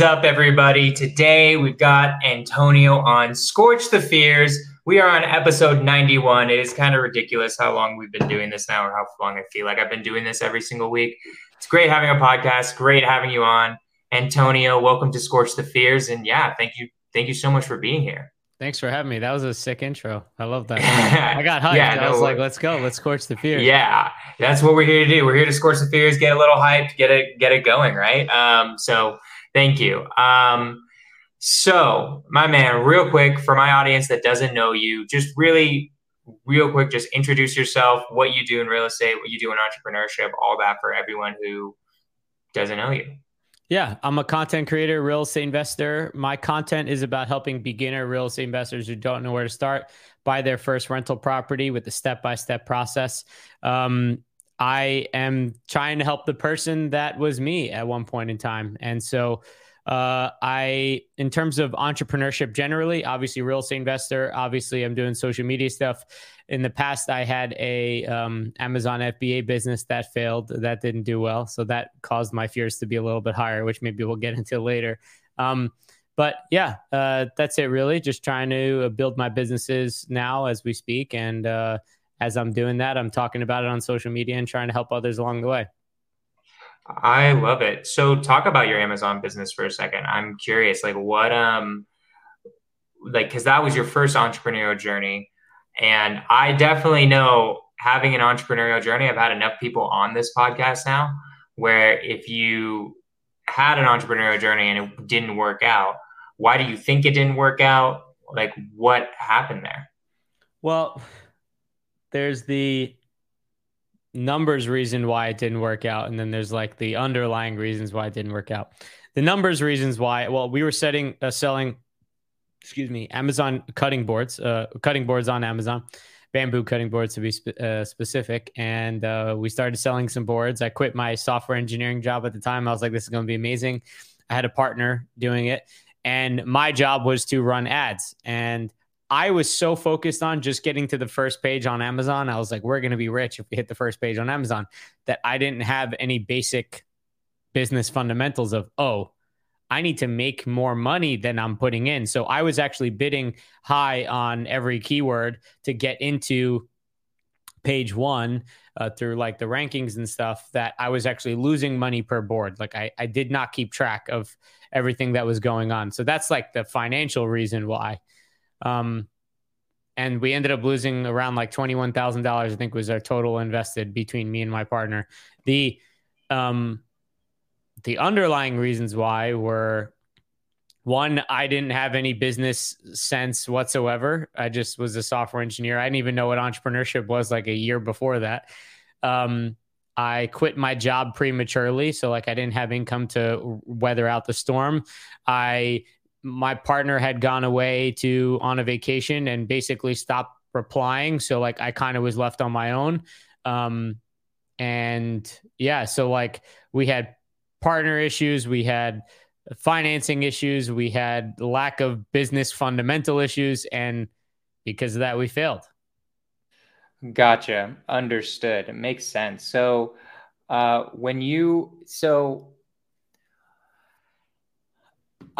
Is up, everybody? Today we've got Antonio on Skorch the Fears. We are on episode 91. It is kind of ridiculous how long we've been doing this now, or how long I feel like I've been doing this every single week. It's great having a podcast. Great having you on, Antonio. Welcome to Skorch the Fears, and yeah, thank you, thank you so much for being here. Thanks for having me. That was a sick intro. I love that. I got hyped. yeah, no, I was like, let's go. Let's scorch the fears. Yeah, that's what we're here to do. We're here to scorch the fears, get a little hyped, get it get it going, right? Um, so thank you. Um, so my man, real quick for my audience that doesn't know you, just really real quick, just introduce yourself, what you do in real estate, what you do in entrepreneurship, all that for everyone who doesn't know you. Yeah, I'm a content creator, real estate investor. My content is about helping beginner real estate investors who don't know where to start buy their first rental property with the step by step process. Um, I am trying to help the person that was me at one point in time. And so, uh, I, in terms of entrepreneurship generally, obviously real estate investor. Obviously, I'm doing social media stuff. In the past, I had a um, Amazon FBA business that failed. That didn't do well, so that caused my fears to be a little bit higher, which maybe we'll get into later. Um, but yeah, uh, that's it. Really, just trying to uh, build my businesses now as we speak, and uh, as I'm doing that, I'm talking about it on social media and trying to help others along the way. I love it. So talk about your Amazon business for a second. I'm curious, like what um like cuz that was your first entrepreneurial journey and I definitely know having an entrepreneurial journey. I've had enough people on this podcast now where if you had an entrepreneurial journey and it didn't work out, why do you think it didn't work out? Like what happened there? Well, there's the numbers reason why it didn't work out and then there's like the underlying reasons why it didn't work out. The numbers reasons why well we were setting uh, selling excuse me amazon cutting boards uh, cutting boards on amazon bamboo cutting boards to be spe- uh, specific and uh, we started selling some boards. I quit my software engineering job at the time. I was like this is going to be amazing. I had a partner doing it and my job was to run ads and I was so focused on just getting to the first page on Amazon. I was like, we're going to be rich if we hit the first page on Amazon that I didn't have any basic business fundamentals of, oh, I need to make more money than I'm putting in. So I was actually bidding high on every keyword to get into page one uh, through like the rankings and stuff that I was actually losing money per board. Like I, I did not keep track of everything that was going on. So that's like the financial reason why. Um, and we ended up losing around like twenty-one thousand dollars. I think was our total invested between me and my partner. The um, the underlying reasons why were one, I didn't have any business sense whatsoever. I just was a software engineer. I didn't even know what entrepreneurship was like a year before that. Um, I quit my job prematurely. So, like, I didn't have income to weather out the storm. I my partner had gone away to on a vacation and basically stopped replying. So like I kind of was left on my own. Um, and yeah, so like we had partner issues, we had financing issues, we had lack of business fundamental issues, and because of that, we failed. Gotcha. Understood. It makes sense. So, uh, when you so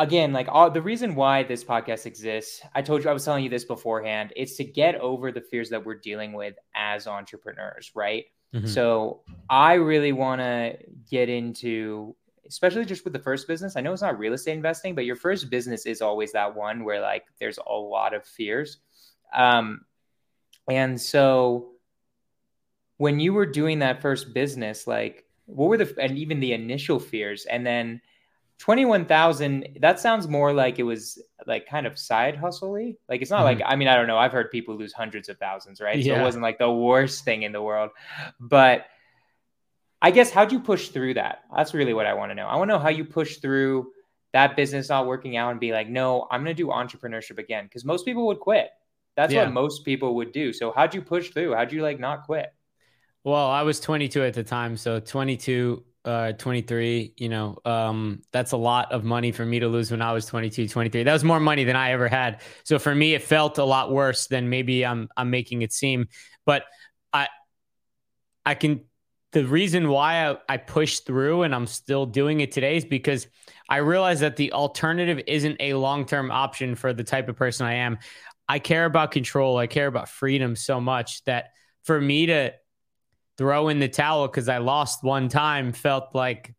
again, like all the reason why this podcast exists, I told you I was telling you this beforehand. It's to get over the fears that we're dealing with as entrepreneurs, right? Mm-hmm. So I really want to get into, especially just with the first business. I know it's not real estate investing, but your first business is always that one where like there's a lot of fears. Um, and so when you were doing that first business, like what were the and even the initial fears, and then 21,000 that sounds more like it was like kind of side hustly like it's not mm-hmm. like I mean I don't know I've heard people lose hundreds of thousands right? Yeah. so it wasn't like the worst thing in the world. But I guess how'd you push through that? That's really what I want to know. I want to know how you push through that business not working out and be like no I'm going to do entrepreneurship again because most people would quit. That's yeah. what most people would do. So how'd you push through? How'd you like not quit? Well I was 22 at the time so 22 uh 23 you know um that's a lot of money for me to lose when i was 22 23 that was more money than i ever had so for me it felt a lot worse than maybe i'm i'm making it seem but i i can the reason why I, I pushed through and I'm still doing it today is because I realize that the alternative isn't a long term option for the type of person I am. I care about control. I care about freedom so much that for me to throw in the towel because I lost one time felt like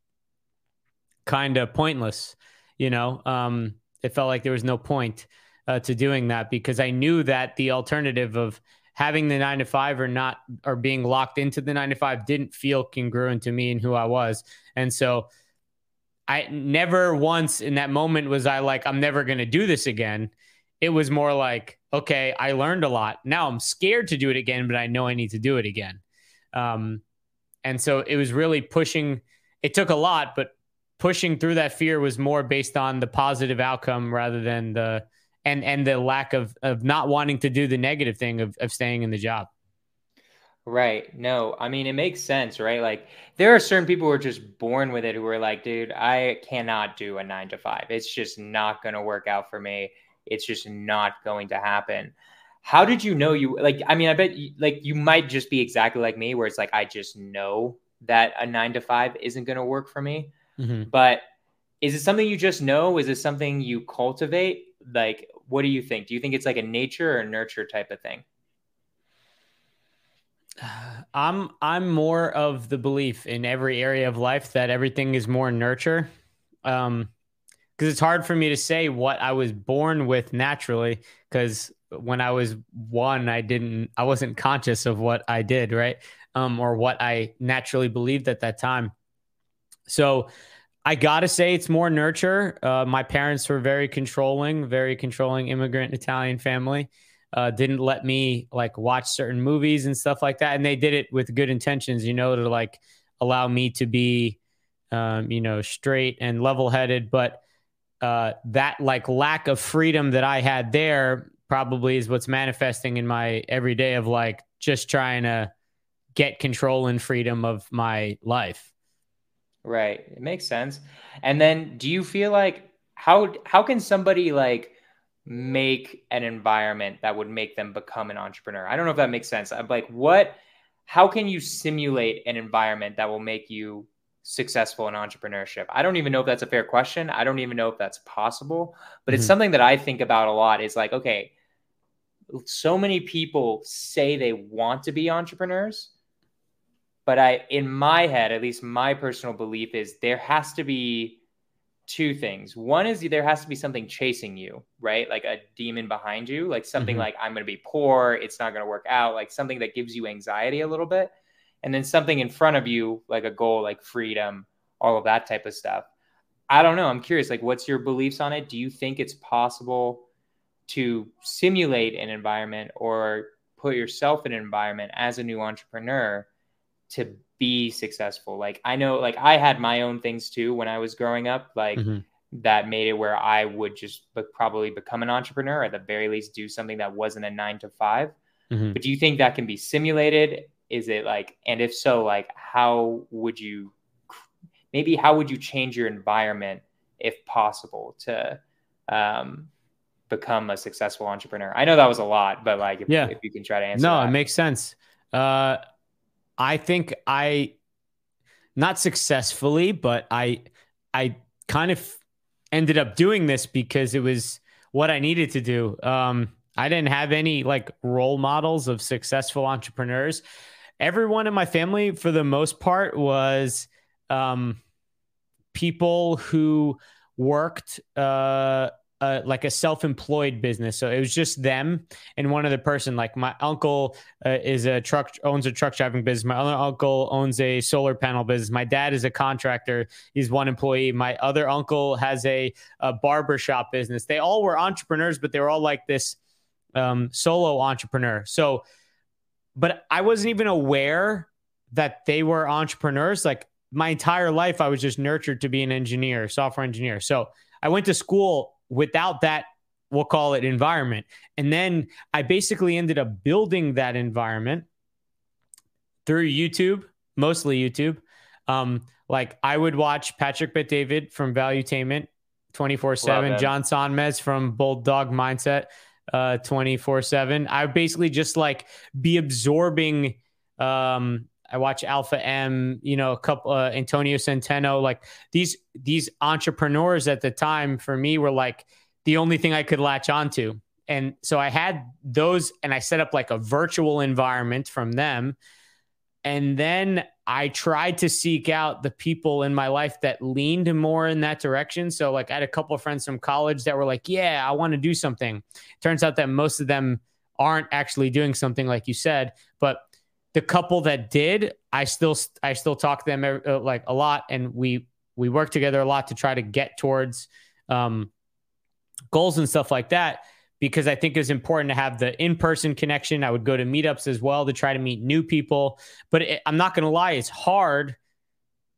kind of pointless. You know, um, it felt like there was no point uh, to doing that because I knew that the alternative of having the nine to five or not or being locked into the nine to five didn't feel congruent to me and who I was. And so I never once in that moment was I like, I'm never going to do this again. It was more like, okay, I learned a lot. Now I'm scared to do it again, but I know I need to do it again. Um, and so it was really pushing. It took a lot, but pushing through that fear was more based on the positive outcome rather than the and and the lack of of not wanting to do the negative thing of, of staying in the job. Right. No i mean it makes sense right? Like there are certain people who are just born with it who are like dude i cannot do a nine to five. It's just not going to work out for me. It's just not going to happen how did you know you like i mean i bet you, like you might just be exactly like me where it's like i just know that a nine to five isn't going to work for me. Mm-hmm. but is it something you just know? Is it something you cultivate? Like what do you think? Do you think it's like a nature or nurture type of thing? I'm i'm more of the belief in every area of life that everything is more nurture. Um because it's hard for me to say what i was born with naturally because when i was one i didn't i wasn't conscious of what i did right um or what i naturally believed at that time so I gotta say it's more nurture. Uh, my parents were very controlling, very controlling immigrant Italian family. Uh, didn't let me like watch certain movies and stuff like that, and they did it with good intentions, you know, to like allow me to be, um, you know, straight and level-headed. But uh, that like lack of freedom that I had there probably is what's manifesting in my everyday of like just trying to get control and freedom of my life. Right. It makes sense. And then do you feel like how how can somebody like make an environment that would make them become an entrepreneur? I don't know if that makes sense. I'm like what how can you simulate an environment that will make you successful in entrepreneurship? I don't even know if that's a fair question. I don't even know if that's possible, but mm-hmm. it's something that I think about a lot. Is like, okay, so many people say they want to be entrepreneurs, but I, in my head, at least my personal belief is there has to be two things. One is there has to be something chasing you, right? Like a demon behind you, like something mm-hmm. like I'm going to be poor, it's not going to work out, like something that gives you anxiety a little bit. And then something in front of you, like a goal, like freedom, all of that type of stuff. I don't know. I'm curious, like, what's your beliefs on it? Do you think it's possible to simulate an environment or put yourself in an environment as a new entrepreneur to be successful. Like I know, like I had my own things too when I was growing up, like mm-hmm. that made it where I would just be- probably become an entrepreneur, at the very least, do something that wasn't a nine to 5 mm-hmm. But do you think that can be simulated? Is it like, and if so, like how would you, maybe how would you change your environment if possible to um, become a successful entrepreneur? I know that was a lot, but like if, yeah. if you can try to answer. No, that. it makes sense. Uh, I think I not successfully, but I I kind of ended up doing this because it was what I needed to do. Um, I didn't have any like role models of successful entrepreneurs. Everyone in my family, for the most part, was um, people who worked uh, like a self-employed business. So it was just them and one other person. Like my uncle uh, is a truck owns a truck driving business. My other uncle owns a solar panel business. My dad is a contractor. He's one employee. My other uncle has a, a barber shop business. They all were entrepreneurs, but they were all like this um, solo entrepreneur. So, but I wasn't even aware that they were entrepreneurs. Like my entire life, I was just nurtured to be an engineer, software engineer. So I went to school without that we'll call it environment. And then I basically ended up building that environment through YouTube, mostly YouTube. Um, like I would watch Patrick Bet David from Valuetainment 24 7, John Sonmez from Bulldog Mindset uh 24 7. I would basically just like be absorbing um I watch Alpha M, you know, a couple uh, Antonio Centeno, like these these entrepreneurs at the time for me were like the only thing I could latch onto. And so I had those and I set up like a virtual environment from them. And then I tried to seek out the people in my life that leaned more in that direction. So, like, I had a couple of friends from college that were like, Yeah, I want to do something. Turns out that most of them aren't actually doing something like you said, but the couple that did, I still I still talk to them uh, like a lot, and we we work together a lot to try to get towards um, goals and stuff like that. Because I think it's important to have the in person connection. I would go to meetups as well to try to meet new people. But it, I'm not going to lie, it's hard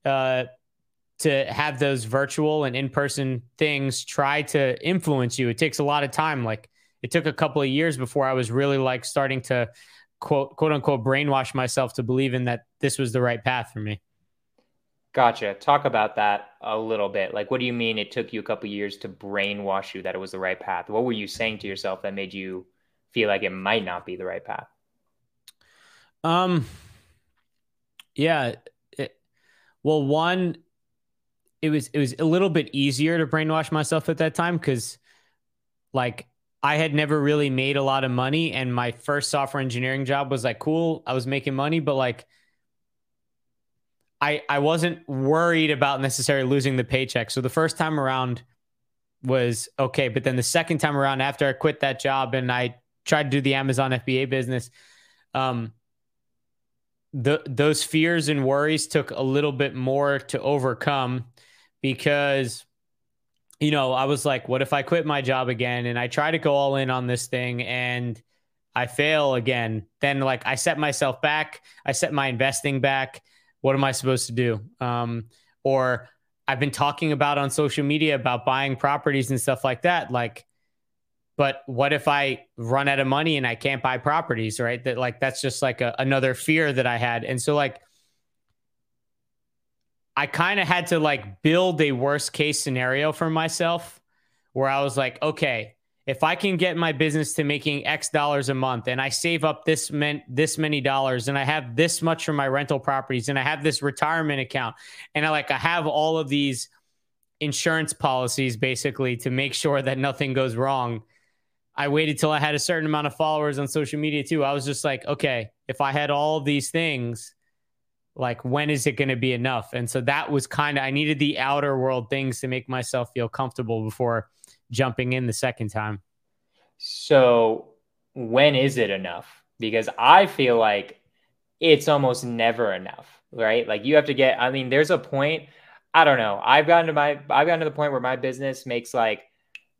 uh, to have those virtual and in person things try to influence you. It takes a lot of time. Like it took a couple of years before I was really like starting to quote quote unquote brainwash myself to believe in that this was the right path for me. Gotcha. Talk about that a little bit. Like, what do you mean it took you a couple years to brainwash you that it was the right path? What were you saying to yourself that made you feel like it might not be the right path? Um, yeah. It, well, one, it was it was a little bit easier to brainwash myself at that time because, like, I had never really made a lot of money. And my first software engineering job was like cool. I was making money, but like I I wasn't worried about necessarily losing the paycheck. So the first time around was okay. But then the second time around, after I quit that job and I tried to do the Amazon FBA business, um, the those fears and worries took a little bit more to overcome because you know, I was like, what if I quit my job again and I try to go all in on this thing and I fail again? Then, like, I set myself back, I set my investing back. What am I supposed to do? Um, or I've been talking about on social media about buying properties and stuff like that. Like, but what if I run out of money and I can't buy properties, right? That, like, that's just like a, another fear that I had. And so, like, I kind of had to like build a worst case scenario for myself where I was like, okay, if I can get my business to making X dollars a month and I save up this meant this many dollars and I have this much for my rental properties and I have this retirement account and I like I have all of these insurance policies basically to make sure that nothing goes wrong. I waited till I had a certain amount of followers on social media too. I was just like, okay, if I had all these things, like when is it going to be enough? And so that was kind of i needed the outer world things to make myself feel comfortable before jumping in the second time. So when is it enough? Because i feel like it's almost never enough right? Like you have to get i mean there's a point i don't know i've gotten to my i've gotten to the point where my business makes like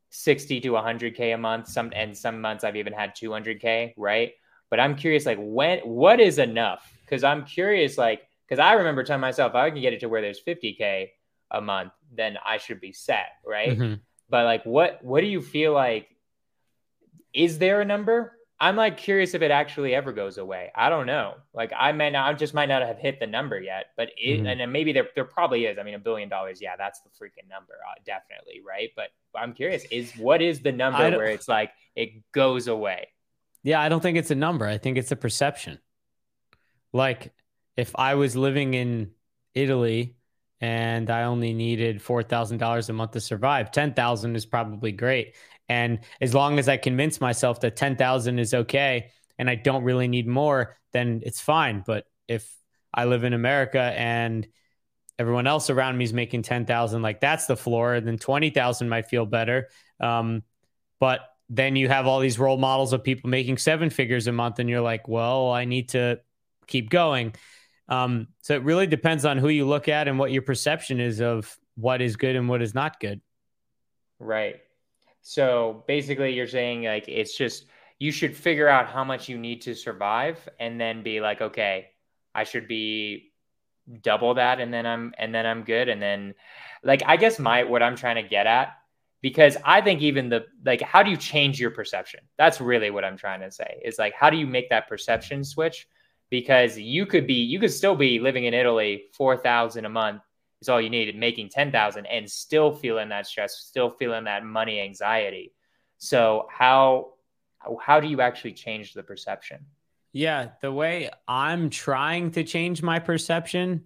60 to 100k a month some and some months i've even had 200k right? But i'm curious like when what is enough because I'm curious, like, because I remember telling myself, if I can get it to where there's 50k a month, then I should be set, right? Mm-hmm. But like, what what do you feel like? Is there a number? I'm like curious if it actually ever goes away. I don't know. Like, I may not, I just might not have hit the number yet, but it, mm-hmm. and then maybe there there probably is. I mean, a billion dollars, yeah, that's the freaking number, uh, definitely, right? But I'm curious, is what is the number where it's like it goes away? Yeah, I don't think it's a number. I think it's a perception. Like if I was living in Italy and I only needed four thousand dollars a month to survive, ten thousand is probably great. And as long as I convince myself that ten thousand is okay and I don't really need more, then it's fine. But if I live in America and everyone else around me is making ten thousand, like that's the floor, then twenty thousand might feel better. Um, but then you have all these role models of people making seven figures a month, and you're like, well, I need to keep going. Um, so it really depends on who you look at and what your perception is of what is good and what is not good. Right. So basically, you're saying like it's just you should figure out how much you need to survive and then be like, okay, I should be double that and then I'm and then I'm good. And then like I guess my what I'm trying to get at because I think even the like how do you change your perception? That's really what I'm trying to say. Is like how do you make that perception switch because you could be you could still be living in Italy 4000 a month is all you need making 10,000 and still feeling that stress still feeling that money anxiety. So how how do you actually change the perception? Yeah, the way I'm trying to change my perception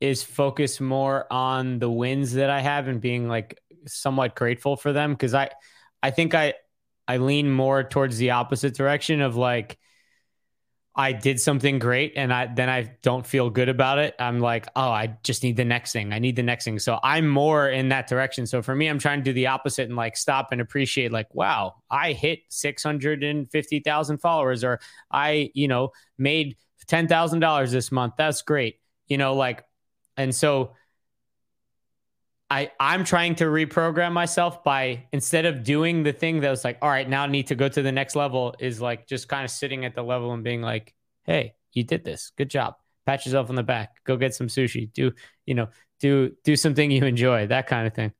is focus more on the wins that I have and being like somewhat grateful for them because I I think I I lean more towards the opposite direction of like I did something great and I then I don't feel good about it. I'm like, oh, I just need the next thing. I need the next thing. So I'm more in that direction. So for me, I'm trying to do the opposite and like stop and appreciate, like, wow, I hit 650,000 followers or I, you know, made $10,000 this month. That's great. You know, like, and so I I'm trying to reprogram myself by instead of doing the thing that was like, all right, now I need to go to the next level, is like just kind of sitting at the level and being like, hey, you did this, good job. Pat yourself on the back. Go get some sushi. Do you know? Do do something you enjoy. That kind of thing.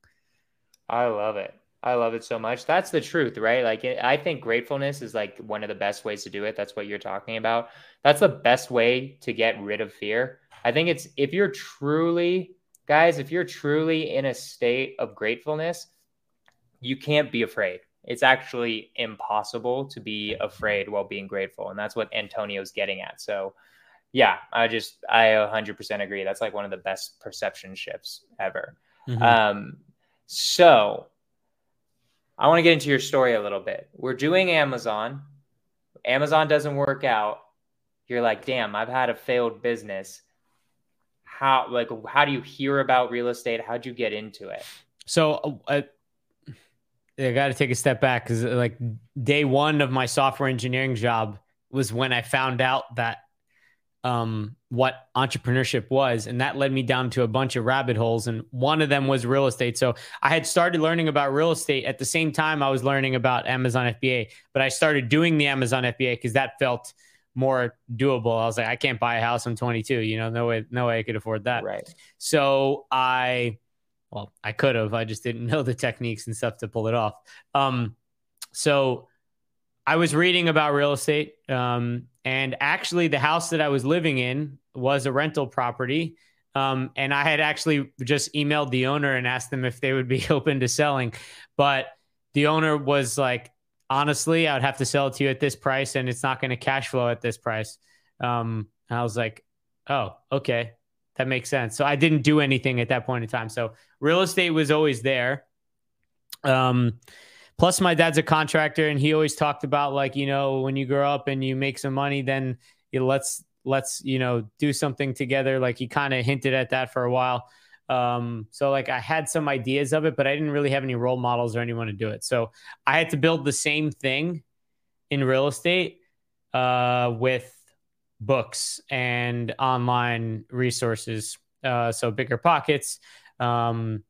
I love it. I love it so much. That's the truth, right? Like, I think gratefulness is like one of the best ways to do it. That's what you're talking about. That's the best way to get rid of fear. I think it's if you're truly guys, if you're truly in a state of gratefulness, you can't be afraid. It's actually impossible to be afraid while being grateful. And that's what Antonio's getting at. So, yeah, I just, I 100% agree. That's like one of the best perception shifts ever. Mm-hmm. Um, so, I want to get into your story a little bit. We're doing Amazon. Amazon doesn't work out. You're like, damn, I've had a failed business how like how do you hear about real estate? How'd you get into it? So uh, i got to take a step back because like day one of my software engineering job was when i found out that um, what entrepreneurship was and that led me down to a bunch of rabbit holes and one of them was real estate. So i had started learning about real estate. At the same time i was learning about amazon fba but i started doing the amazon fba because that felt more doable. I was like, I can't buy a house. I'm 22. You know, no way, no way I could afford that. Right. So I, well, I could have. I just didn't know the techniques and stuff to pull it off. Um, so I was reading about real estate, um, and actually, the house that I was living in was a rental property. Um, and I had actually just emailed the owner and asked them if they would be open to selling, but the owner was like, honestly, I would have to sell it to you at this price and it's not going to cash flow at this price. Um, I was like, oh, okay, that makes sense. So I didn't do anything at that point in time. So real estate was always there. Um, plus my dad's a contractor and he always talked about like, you know, when you grow up and you make some money, then you know, let's, let's, you know, do something together. Like he kind of hinted at that for a while. Um, so like I had some ideas of it, but I didn't really have any role models or anyone to do it. So I had to build the same thing in real estate uh, with books and online resources. Uh, so bigger pockets, um,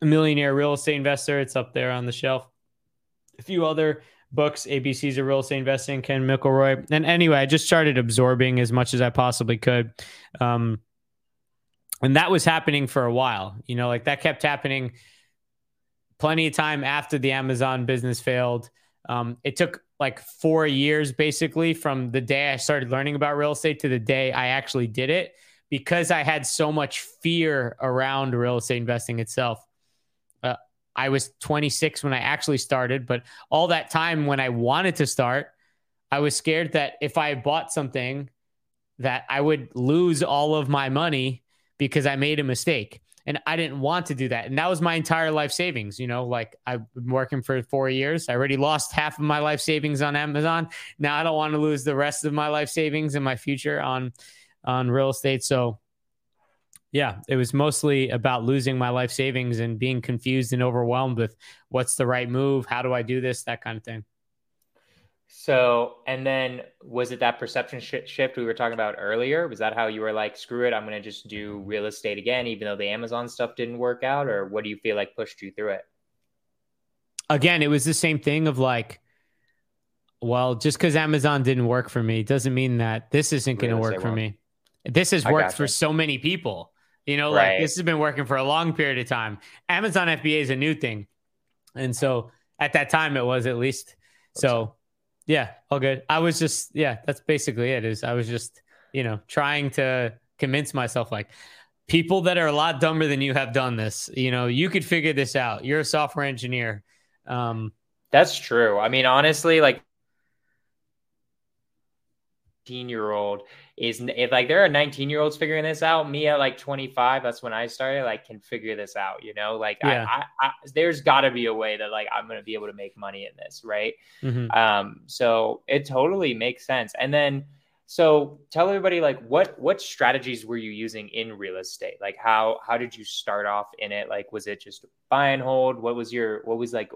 millionaire real estate investor. It's up there on the shelf. A few other books, ABCs of real estate investing, Ken McElroy. And anyway, I just started absorbing as much as I possibly could. Um, and that was happening for a while you know like that kept happening plenty of time after the amazon business failed. Um, it took like four years basically from the day i started learning about real estate to the day i actually did it because i had so much fear around real estate investing itself. Uh, i was 26 when i actually started but all that time when i wanted to start i was scared that if i bought something that i would lose all of my money because I made a mistake. And I didn't want to do that. And that was my entire life savings. You know, like I've been working for four years. I already lost half of my life savings on Amazon. Now I don't want to lose the rest of my life savings and my future on on real estate. So yeah, it was mostly about losing my life savings and being confused and overwhelmed with what's the right move, how do I do this, that kind of thing. So, and then was it that perception sh- shift we were talking about earlier? Was that how you were like, screw it, I'm going to just do mm-hmm. real estate again, even though the Amazon stuff didn't work out? Or what do you feel like pushed you through it? Again, it was the same thing of like, well, just because Amazon didn't work for me doesn't mean that this isn't going to work for won't. me. This has worked for so many people. You know, right. like this has been working for a long period of time. Amazon FBA is a new thing. And so at that time, it was at least. So yeah, all good. I was just yeah, that's basically it. Is I was just you know trying to convince myself like people that are a lot dumber than you have done this. You know, you could figure this out. You're a software engineer. Um, that's true. I mean, honestly, like year old is if like there are 19 year olds figuring this out me at like 25 that's when i started like can figure this out you know? Like yeah. I, I, I, there's got to be a way that like i'm gonna be able to make money in this right? Mm-hmm. um so it totally makes sense. And then so tell everybody like what what strategies were you using in real estate? Like how how did you start off in it? Like was it just buy and hold? What was your what was like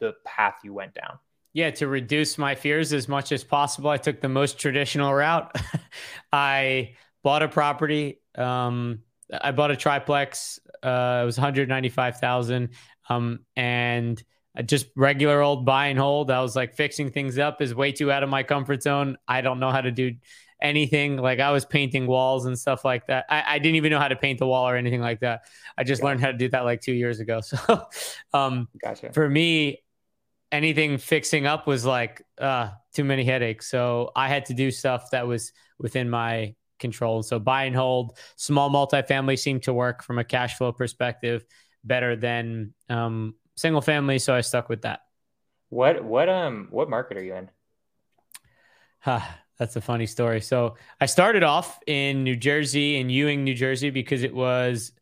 the path you went down yeah, to reduce my fears as much as possible, I took the most traditional route. I bought a property. Um, I bought a triplex. Uh, it was 195,000. Um, and just regular old buy and hold. I was like fixing things up is way too out of my comfort zone. I don't know how to do anything. Like I was painting walls and stuff like that. I, I didn't even know how to paint the wall or anything like that. I just learned how to do that like two years ago. So, um, gotcha. for me, anything fixing up was like uh, too many headaches. So I had to do stuff that was within my control. So buy and hold, small multifamily seemed to work from a cash flow perspective better than um, single family. So I stuck with that. What what um what market are you in? Huh, that's a funny story. So I started off in New Jersey in Ewing, New Jersey, because it was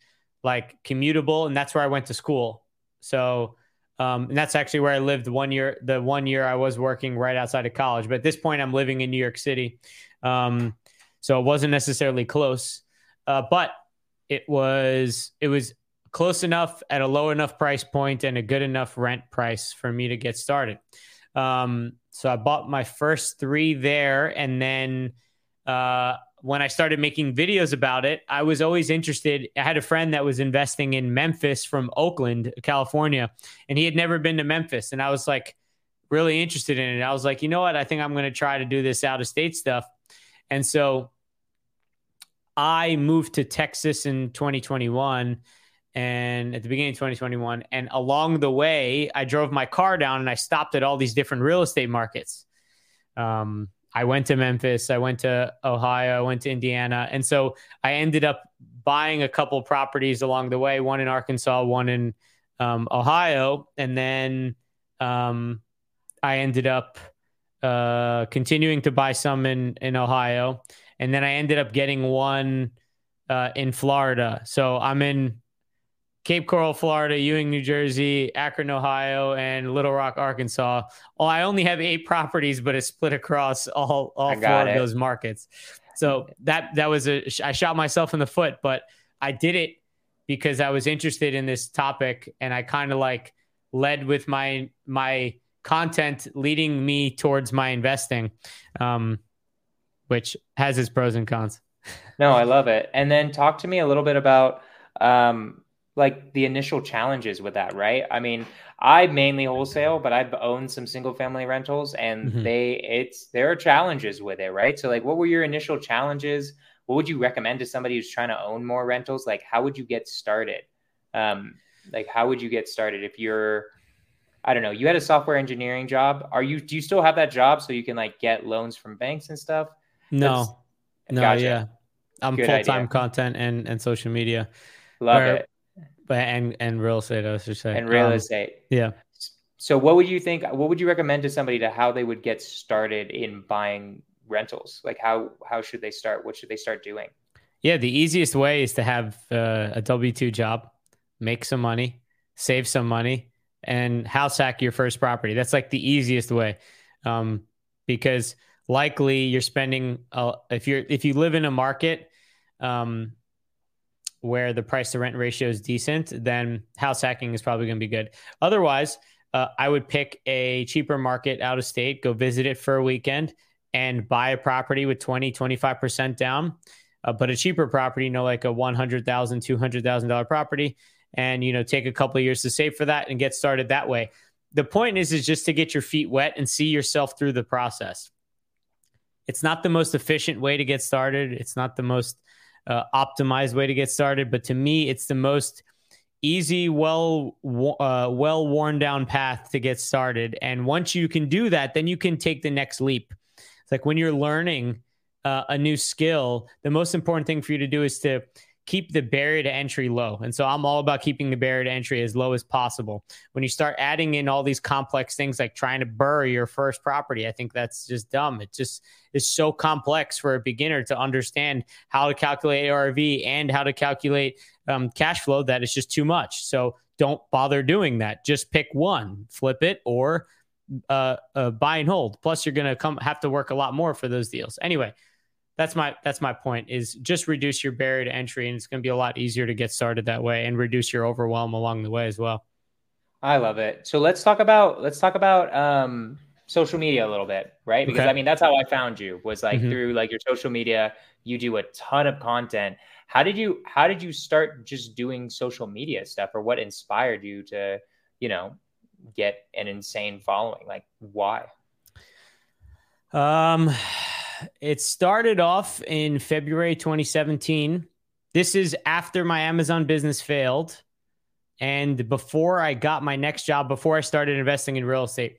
like commutable, and that's where I went to school. So um, and that's actually where I lived one year. The one year I was working right outside of college, but at this point I'm living in New York City, um, so it wasn't necessarily close, uh, but it was it was close enough at a low enough price point and a good enough rent price for me to get started. Um, so I bought my first three there, and then uh, when I started making videos about it, I was always interested. I had a friend that was investing in Memphis from Oakland, California, and he had never been to Memphis. And I was like really interested in it. I was like, you know what? I think I'm going to try to do this out of state stuff. And so I moved to Texas in 2021 and at the beginning of 2021. And along the way, I drove my car down and I stopped at all these different real estate markets. Um, I went to Memphis, I went to Ohio, I went to Indiana. And so I ended up buying a couple properties along the way, one in Arkansas, one in um, Ohio. And then um, I ended up uh, continuing to buy some in, in Ohio. And then I ended up getting one uh, in Florida. So I'm in Cape Coral, Florida, Ewing, New Jersey, Akron, Ohio, and Little Rock, Arkansas. Oh, I only have eight properties, but it's split across all all four it. of those markets. So that that was a I shot myself in the foot, but I did it because I was interested in this topic, and I kind of like led with my my content leading me towards my investing, um, which has its pros and cons. No, I love it. And then talk to me a little bit about um, like the initial challenges with that, right? I mean, I mainly wholesale, but I've owned some single family rentals and mm-hmm. they it's there are challenges with it, right? So like what were your initial challenges? What would you recommend to somebody who's trying to own more rentals? Like how would you get started? Um like how would you get started if you're I don't know, you had a software engineering job. Are you do you still have that job so you can like get loans from banks and stuff? No. That's, no, gotcha. yeah. I'm full time content and and social media. Love Where, it and and real estate, I should say. And real um, estate. Yeah. So what would you think? What would you recommend to somebody to how they would get started in buying rentals? Like how how should they start? What should they start doing? Yeah, the easiest way is to have uh, a W two job, make some money, save some money, and house hack your first property. That's like the easiest way, um, because likely you're spending uh, if you're if you live in a market um, where the price to rent ratio is decent, then house hacking is probably going to be good. Otherwise, uh, I would pick a cheaper market out of state, go visit it for a weekend, and buy a property with 20, 25% down. Uh, but a cheaper property, you know, like a $100,000, $200,000 property, and, you know, take a couple of years to save for that and get started that way. The point is, is just to get your feet wet and see yourself through the process. It's not the most efficient way to get started. It's not the most uh, optimized way to get started. But to me, it's the most easy, well, uh, well worn down path to get started. And once you can do that, then you can take the next leap. It's like when you're learning uh, a new skill, the most important thing for you to do is to keep the barrier to entry low. And so I'm all about keeping the barrier to entry as low as possible. When you start adding in all these complex things like trying to BRRRR your first property, I think that's just dumb. It just is so complex for a beginner to understand how to calculate ARV and how to calculate um, cash flow that it's just too much. So don't bother doing that. Just pick one, flip it, or uh, uh, buy and hold. Plus, you're going to come have to work a lot more for those deals. Anyway, that's my that's my point. Is just reduce your barrier to entry, and it's going to be a lot easier to get started that way, and reduce your overwhelm along the way as well. I love it. So let's talk about let's talk about um, social media a little bit, right? Because okay. I mean that's how I found you was like mm-hmm. through like your social media. You do a ton of content. How did you how did you start just doing social media stuff, or what inspired you to you know get an insane following? Like why? Um it started off in February 2017. This is after my Amazon business failed and before I got my next job, before I started investing in real estate.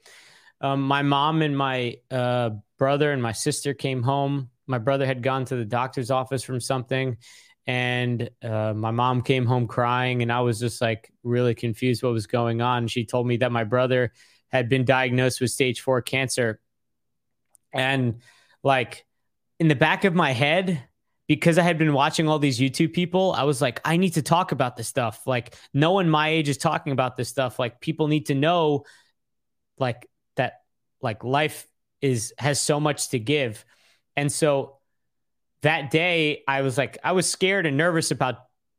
Um, my mom and my uh, brother and my sister came home. My brother had gone to the doctor's office from something, and uh, my mom came home crying, and I was just like really confused what was going on. She told me that my brother had been diagnosed with stage four cancer, and like in the back of my head, because I had been watching all these YouTube people, I was like, I need to talk about this stuff. Like, no one my age is talking about this stuff. Like, people need to know, like, that, like, life is, has so much to give. And so that day, I was like, I was scared and nervous about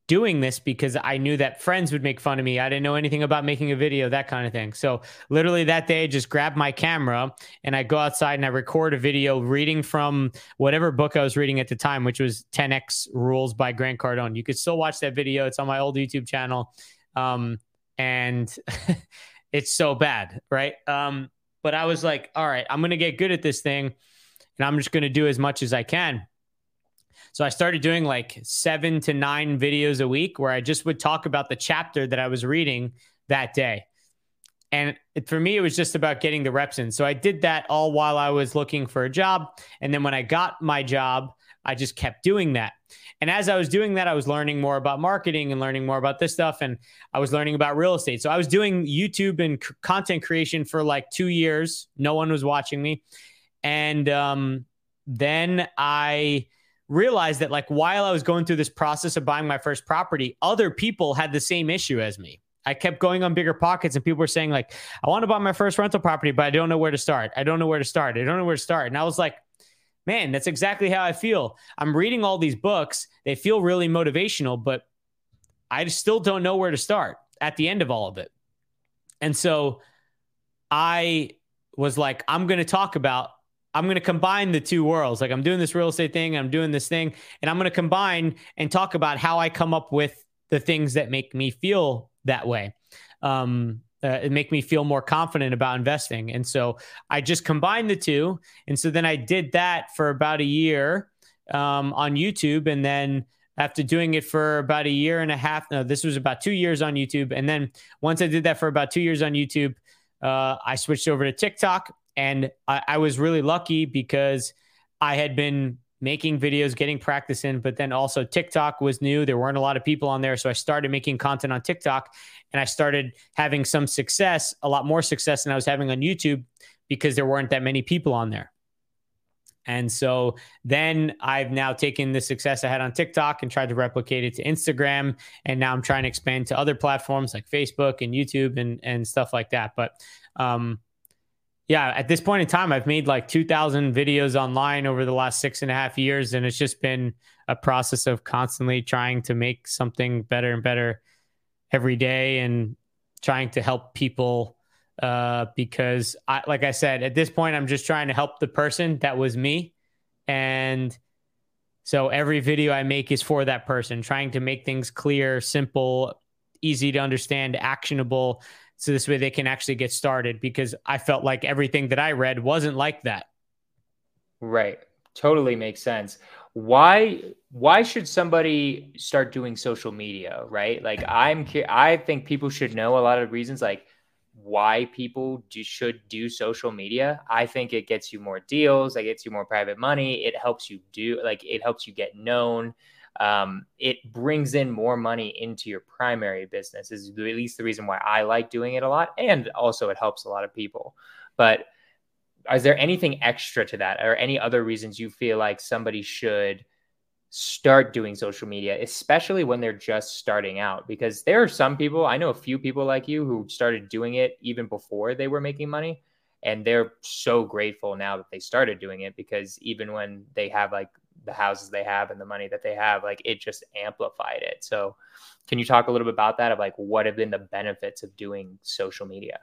doing this because I knew that friends would make fun of me. I didn't know anything about making a video, that kind of thing. So literally that day, I just grabbed my camera and I go outside and I record a video reading from whatever book I was reading at the time, which was 10x Rules by Grant Cardone. You could still watch that video. It's on my old YouTube channel. Um, and it's so bad, right? Um, but I was like, all right, I'm going to get good at this thing and I'm just going to do as much as I can. So I started doing like seven to nine videos a week where I just would talk about the chapter that I was reading that day. And it, for me, it was just about getting the reps in. So I did that all while I was looking for a job. And then when I got my job, I just kept doing that. And as I was doing that, I was learning more about marketing and learning more about this stuff. And I was learning about real estate. So I was doing YouTube and c- content creation for like two years. No one was watching me. And um, then I realized that like while I was going through this process of buying my first property, other people had the same issue as me. I kept going on bigger pockets and people were saying like, I want to buy my first rental property, but I don't know where to start. I don't know where to start. I don't know where to start. And I was like, man, that's exactly how I feel. I'm reading all these books. They feel really motivational, but I still don't know where to start at the end of all of it. And so I was like, I'm going to talk about I'm going to combine the two worlds. Like I'm doing this real estate thing, I'm doing this thing, and I'm going to combine and talk about how I come up with the things that make me feel that way. Um, uh, and make me feel more confident about investing. And so I just combined the two. And so then I did that for about a year um, on YouTube. And then after doing it for about a year and a half, no, this was about two years on YouTube. And then once I did that for about two years on YouTube, uh, I switched over to TikTok and I, I was really lucky because I had been making videos, getting practice in, but then also TikTok was new. There weren't a lot of people on there. So I started making content on TikTok and I started having some success, a lot more success than I was having on YouTube because there weren't that many people on there. And so then I've now taken the success I had on TikTok and tried to replicate it to Instagram. And now I'm trying to expand to other platforms like Facebook and YouTube and, and stuff like that. But um, yeah, at this point in time, I've made like 2,000 videos online over the last six and a half years. And it's just been a process of constantly trying to make something better and better every day and trying to help people. Uh, because, I, like I said, at this point, I'm just trying to help the person that was me. And so every video I make is for that person, trying to make things clear, simple, easy to understand, actionable so this way they can actually get started because I felt like everything that I read wasn't like that. Right. Totally makes sense. Why why should somebody start doing social media, right? Like I'm I think people should know a lot of reasons like why people do, should do social media. I think it gets you more deals, it gets you more private money, it helps you do like it helps you get known um, it brings in more money into your primary business is at least the reason why i like doing it a lot and also it helps a lot of people but is there anything extra to that or any other reasons you feel like somebody should start doing social media, especially when they're just starting out. Because there are some people, I know a few people like you who started doing it even before they were making money. And they're so grateful now that they started doing it because even when they have like the houses they have and the money that they have, like it just amplified it. So, can you talk a little bit about that? Of like what have been the benefits of doing social media?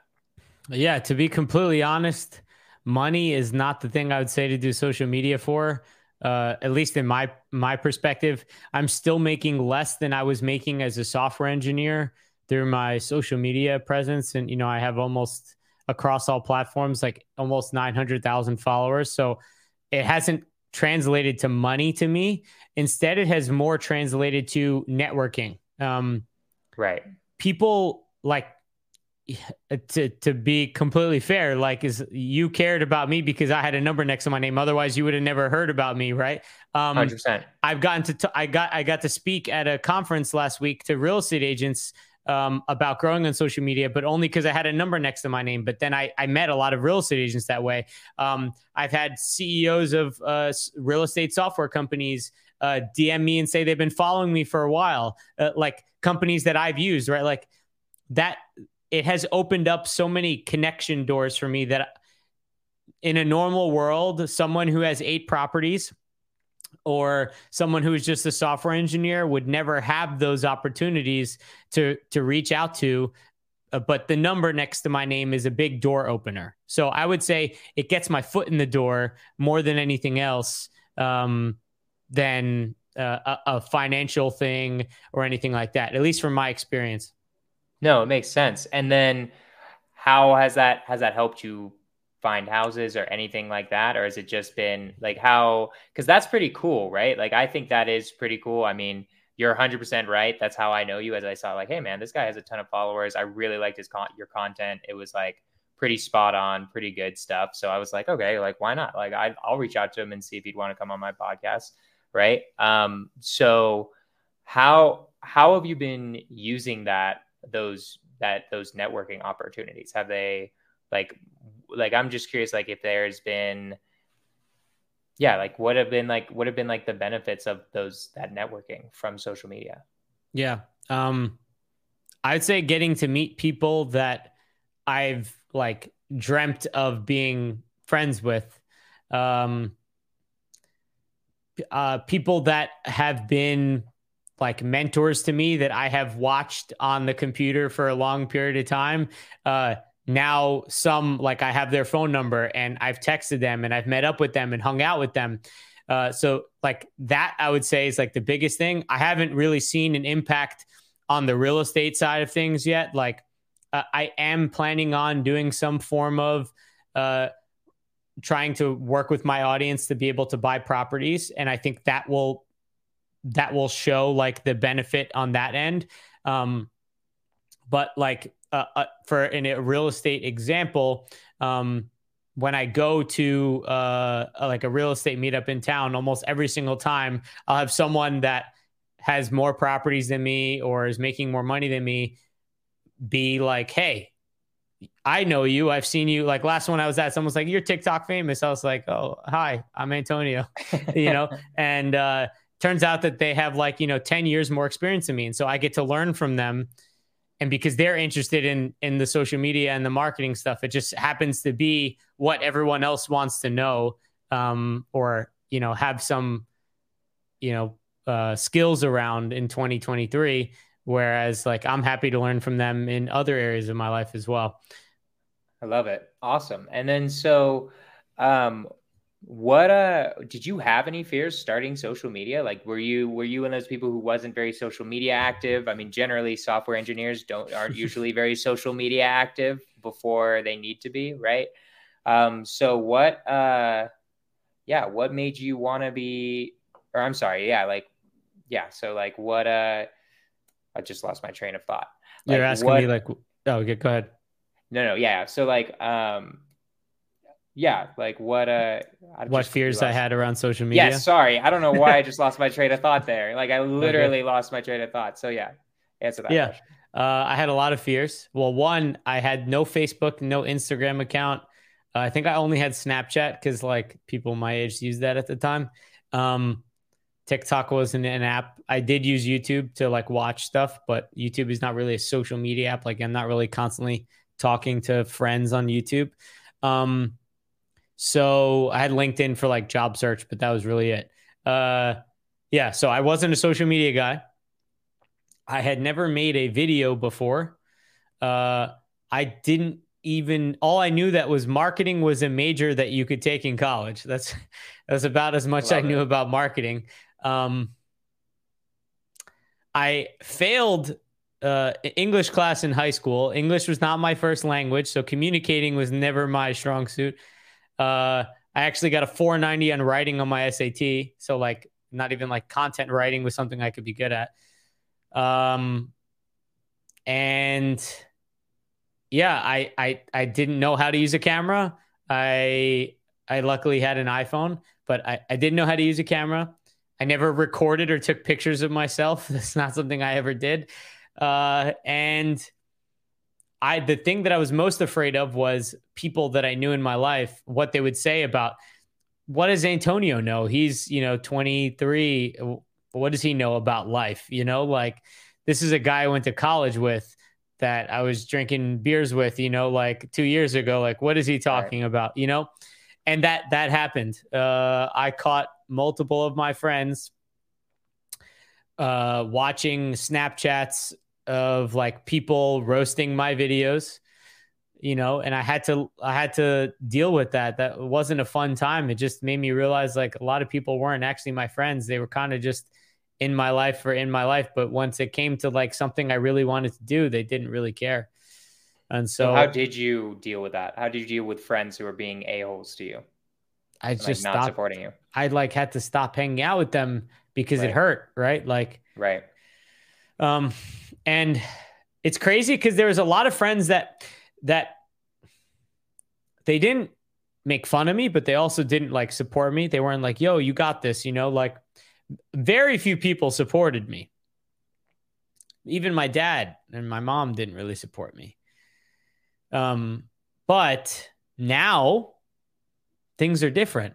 Yeah, to be completely honest, money is not the thing I would say to do social media for uh, at least in my my perspective, I'm still making less than I was making as a software engineer through my social media presence, and you know I have almost across all platforms like almost 900,000 followers. So it hasn't translated to money to me. Instead, it has more translated to networking. Um, right. People like to to be completely fair, like is you cared about me because I had a number next to my name. Otherwise, you would have never heard about me, right? Um, 100%. I've gotten to t- I got I got to speak at a conference last week to real estate agents um, about growing on social media, but only because I had a number next to my name. But then I, I met a lot of real estate agents that way. Um, I've had CEOs of uh, real estate software companies uh, DM me and say they've been following me for a while, uh, like companies that I've used, right? Like that it has opened up so many connection doors for me that in a normal world, someone who has eight properties or someone who is just a software engineer would never have those opportunities to to reach out to uh, but the number next to my name is a big door opener so i would say it gets my foot in the door more than anything else um, than uh, a, a financial thing or anything like that at least from my experience no, it makes sense. And then how has that has that helped you find houses or anything like that or has it just been like how cuz that's pretty cool, right? Like I think that is pretty cool. I mean, you're 100% right. That's how I know you as I saw like, hey man, this guy has a ton of followers. I really liked his con- your content. It was like pretty spot on, pretty good stuff. So I was like, okay, like why not? Like I will reach out to him and see if he'd want to come on my podcast, right? Um so how how have you been using that those that those networking opportunities? Have they like like I'm just curious like if there's been yeah, like what have been like what have been like the benefits of those that networking from social media? Yeah. Um I'd say getting to meet people that I've like dreamt of being friends with. Um uh people that have been like mentors to me that I have watched on the computer for a long period of time. Uh, now some like I have their phone number and I've texted them and I've met up with them and hung out with them. Uh, so like that I would say is like the biggest thing. I haven't really seen an impact on the real estate side of things yet. Like uh, I am planning on doing some form of uh, trying to work with my audience to be able to buy properties, and I think that will that will show like the benefit on that end. Um, but like uh, uh, for in a real estate example, um, when I go to uh, like a real estate meetup in town, almost every single time I'll have someone that has more properties than me or is making more money than me be like, hey, I know you. I've seen you. Like last one I was at, someone was like, "You're TikTok famous." I was like, "Oh, hi, I'm Antonio," you know. and uh, turns out that they have like you know 10 years more experience than me and so i get to learn from them and because they're interested in in the social media and the marketing stuff it just happens to be what everyone else wants to know um, or you know have some you know uh, skills around in 2023 whereas like i'm happy to learn from them in other areas of my life as well. I love it. Awesome. And then so um what uh did you have any fears starting social media? Like were you were you one of those people who wasn't very social media active? I mean, generally software engineers don't aren't usually very social media active before they need to be, right? Um so what uh yeah, what made you want to be or I'm sorry, yeah, like yeah, so like what uh I just lost my train of thought. Like, You're asking what, me like oh, okay, go ahead. No, no, yeah. So like um yeah, like what uh what fears I had around social media. Yeah, sorry. I don't know why I just lost my train of thought there. Like I literally okay. lost my train of thought. So yeah, answer that yeah. Uh, I had a lot of fears. Well, one, I had no Facebook, no Instagram account. Uh, I think I only had Snapchat because like people my age used that at the time. Um, TikTok wasn't an app. I did use YouTube to like watch stuff, but YouTube is not really a social media app. Like I'm not really constantly talking to friends on YouTube. Um, so I had LinkedIn for like job search, but that was really it. Uh, yeah, so I wasn't a social media guy. I had never made a video before. Uh, I didn't even all I knew that was marketing was a major that you could take in college. That's that's about as much Love I knew about marketing. Um, I failed uh, English class in high school. English was not my first language, so communicating was never my strong suit. Uh, I actually got a 490 on writing on my SAT. So like not even like content writing was something I could be good at. Um, and yeah, I, I, I didn't know how to use a camera. I, I luckily had an iPhone, but I, I didn't know how to use a camera. I never recorded or took pictures of myself. That's not something I ever did. Uh, and I the thing that I was most afraid of was people that I knew in my life, what they would say about what does Antonio know? He's, you know, 23. What does he know about life? You know, like this is a guy I went to college with that I was drinking beers with, you know, like two years ago. Like, what is he talking right. about? You know? And that that happened. Uh, I caught multiple of my friends uh, watching Snapchats of like people roasting my videos you know and i had to i had to deal with that. That wasn't a fun time. It just made me realize like a lot of people weren't actually my friends. They were kind of just in my life or in my life. But once it came to like something i really wanted to do they didn't really care. And so, so how did you deal with that? How did you deal with friends who were being a-holes to you? I just like, not supporting you? I like had to stop hanging out with them because right. it hurt right? Like right um and it's crazy because there was a lot of friends that that they didn't make fun of me, but they also didn't like support me. They weren't like, "Yo, you got this," you know. Like, very few people supported me. Even my dad and my mom didn't really support me. Um, but now things are different.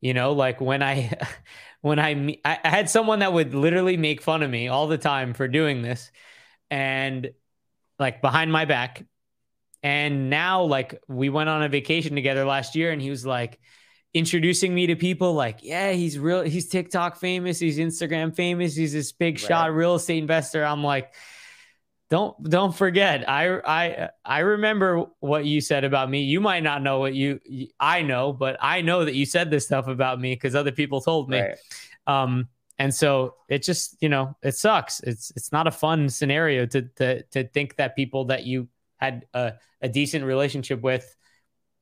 You know, like when I when I I had someone that would literally make fun of me all the time for doing this and like behind my back. And now, like, we went on a vacation together last year, and he was like introducing me to people like, yeah, he's real, he's TikTok famous, he's Instagram famous, he's this big right. shot real estate investor. I'm like, don't don't forget i i i remember what you said about me. You might not know what you i know but i know that you said this stuff about me because other people told me. Right. um and so it just you know it sucks. It's it's not a fun scenario to to to think that people that you had a, a decent relationship with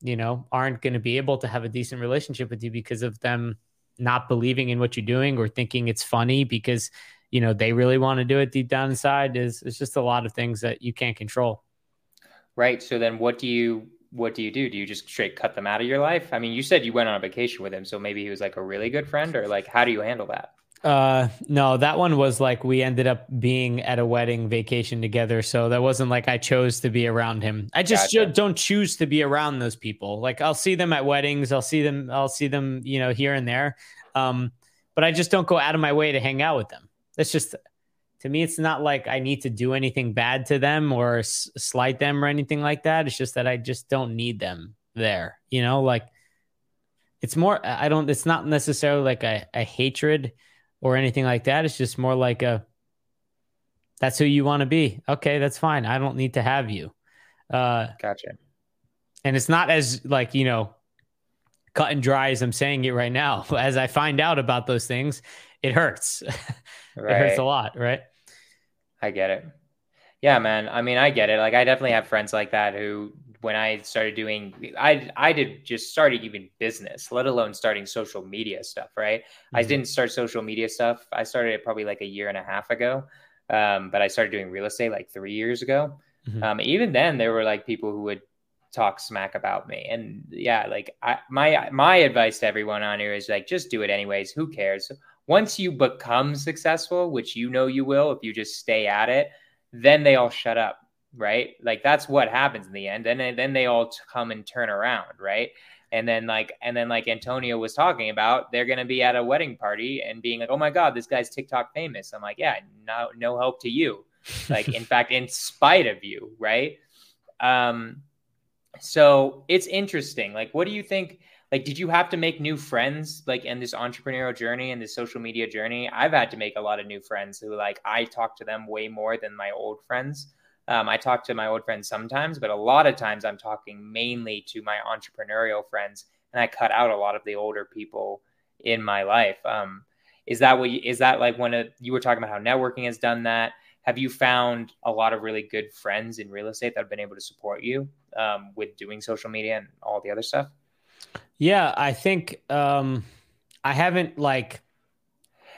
you know aren't going to be able to have a decent relationship with you because of them not believing in what you're doing or thinking it's funny because you know they really want to do it deep down inside is it's just a lot of things that you can't control right so then what do you what do you do do you just straight cut them out of your life i mean you said you went on a vacation with him so maybe he was like a really good friend or like how do you handle that uh, no, that one was like we ended up being at a wedding vacation together. So that wasn't like I chose to be around him. I just gotcha. don't choose to be around those people. Like I'll see them at weddings, I'll see them, I'll see them, you know, here and there. Um, but I just don't go out of my way to hang out with them. It's just to me, it's not like I need to do anything bad to them or s- slight them or anything like that. It's just that I just don't need them there. You know, like it's more. I don't. It's not necessarily like a, a hatred or anything like that. It's just more like a that's who you want to be. Okay, that's fine. I don't need to have you. Uh, gotcha. And it's not as like you know cut and dry as I'm saying it right now. As I find out about those things, it hurts. Right. it hurts a lot, right? I get it. Yeah, man. I mean, I get it. Like, I definitely have friends like that who when I started doing, I I did just started even business, let alone starting social media stuff. Right? Mm-hmm. I didn't start social media stuff. I started it probably like a year and a half ago, um, but I started doing real estate like three years ago. Mm-hmm. Um, even then, there were like people who would talk smack about me. And yeah, like I, my my advice to everyone on here is like just do it anyways. Who cares? Once you become successful, which you know you will if you just stay at it, then they all shut up, right? Like that's what happens in the end. And then they all come and turn around, right? And then like and then like Antonio was talking about, they're gonna be at a wedding party and being like, "Oh my god, this guy's TikTok famous." I'm like, "Yeah, no no help to you." Like in fact, in spite of you, right? Um, so it's interesting. Like, what do you think? Like, did you have to make new friends like in this entrepreneurial journey and this social media journey? I've had to make a lot of new friends who like I talk to them way more than my old friends. Um, I talk to my old friends sometimes, but a lot of times I'm talking mainly to my entrepreneurial friends, and I cut out a lot of the older people in my life. Um, is that what you, is that like when you were talking about how networking has done that? have you found a lot of really good friends in real estate that have been able to support you um, with doing social media and all the other stuff? Yeah, I think um, I haven't like.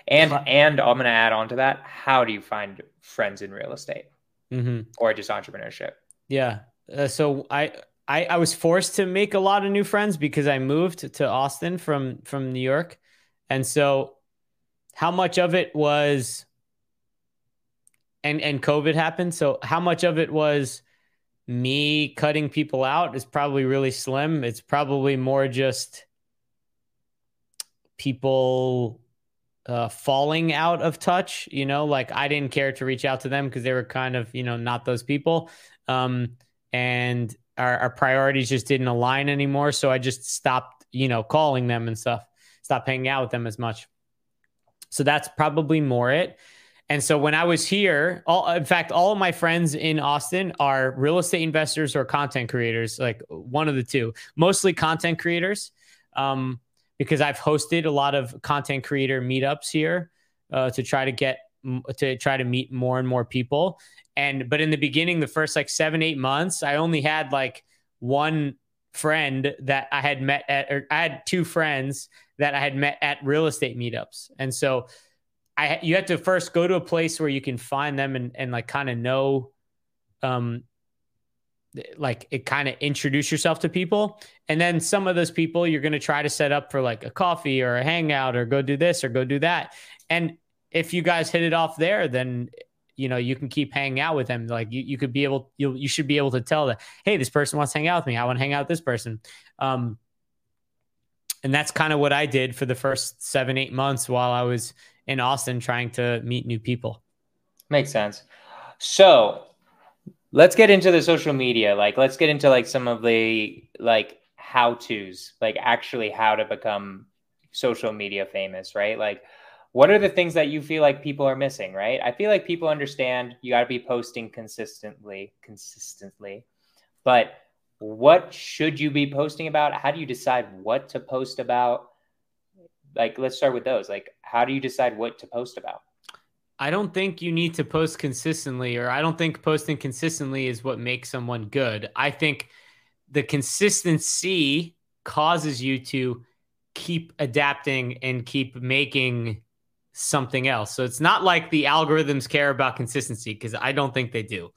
And and I'm going to add on to that. How do you find friends in real estate mm-hmm. or just entrepreneurship? Yeah. Uh, so I, I I was forced to make a lot of new friends because I moved to Austin from from New York, and so how much of it was and and COVID happened. So how much of it was me cutting people out is probably really slim. It's probably more just people uh, falling out of touch. You know, like I didn't care to reach out to them because they were kind of you know not those people, um, and our, our priorities just didn't align anymore. So I just stopped you know calling them and stuff. Stopped hanging out with them as much. So that's probably more it. And so when I was here, all in fact, all of my friends in Austin are real estate investors or content creators, like one of the two, mostly content creators, um, because I've hosted a lot of content creator meetups here uh, to try to get to try to meet more and more people. And but in the beginning, the first like seven eight months, I only had like one friend that I had met at, or I had two friends that I had met at real estate meetups, and so I you have to first go to a place where you can find them and and like kind of know um like it kind of introduce yourself to people. And then some of those people you're going to try to set up for like a coffee or a hangout or go do this or go do that. And if you guys hit it off there then you know you can keep hanging out with them. Like you, you could be able you you should be able to tell that hey this person wants to hang out with me. I want to hang out with this person. Um and that's kind of what i did for the first seven eight months while i was in Austin trying to meet new people. Makes sense. So let's get into the social media. Like, let's get into like some of the like how to's, like actually how to become social media famous, right? Like, what are the things that you feel like people are missing, right? I feel like people understand you got to be posting consistently, consistently, but what should you be posting about? How do you decide what to post about? Like let's start with those. Like how do you decide what to post about? I don't think you need to post consistently or i don't think posting consistently is what makes someone good. I think the consistency causes you to keep adapting and keep making something else. So it's not like the algorithms care about consistency because i don't think they do.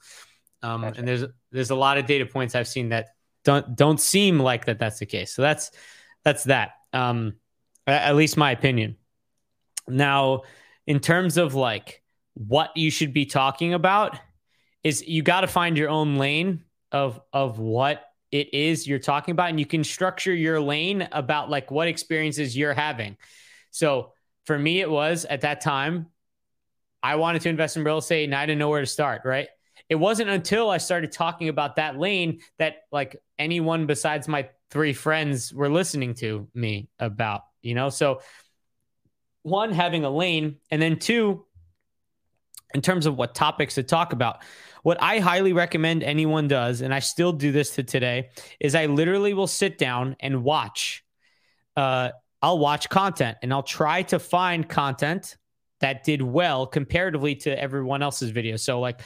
Um, gotcha. and there's there's a lot of data points i've seen that don't don't seem like that that's the case. So that's that's that. Um, at least my opinion. Now, in terms of like what you should be talking about, is you got to find your own lane of of what it is you're talking about, and you can structure your lane about like what experiences you're having. So for me, it was at that time, I wanted to invest in real estate, and I didn't know where to start. Right. It wasn't until I started talking about that lane that like anyone besides my three friends were listening to me about you know? So, one, having a lane, and then two, in terms of what topics to talk about. What I highly recommend anyone does, and I still do this to today, is I literally will sit down and watch. Uh, I'll watch content and I'll try to find content that did well comparatively to everyone else's video. So, like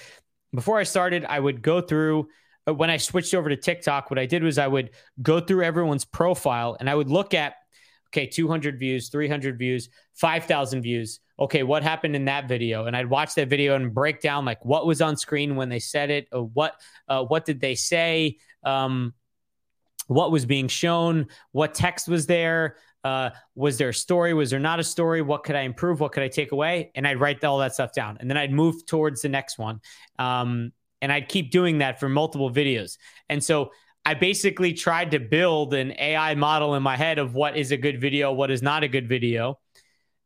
before I started, I would go through. Uh, when I switched over to TikTok, what I did was I would go through everyone's profile and I would look at okay, 200 views, 300 views, 5,000 views. Okay, what happened in that video? And I'd watch that video and break down like what was on screen when they said it, or what uh, what did they say, um, what was being shown, what text was there, uh, was there a story, was there not a story, what could I improve, what could I take away, and I'd write all that stuff down, and then I'd move towards the next one, um, and I'd keep doing that for multiple videos, and so. I basically tried to build an AI model in my head of what is a good video, what is not a good video.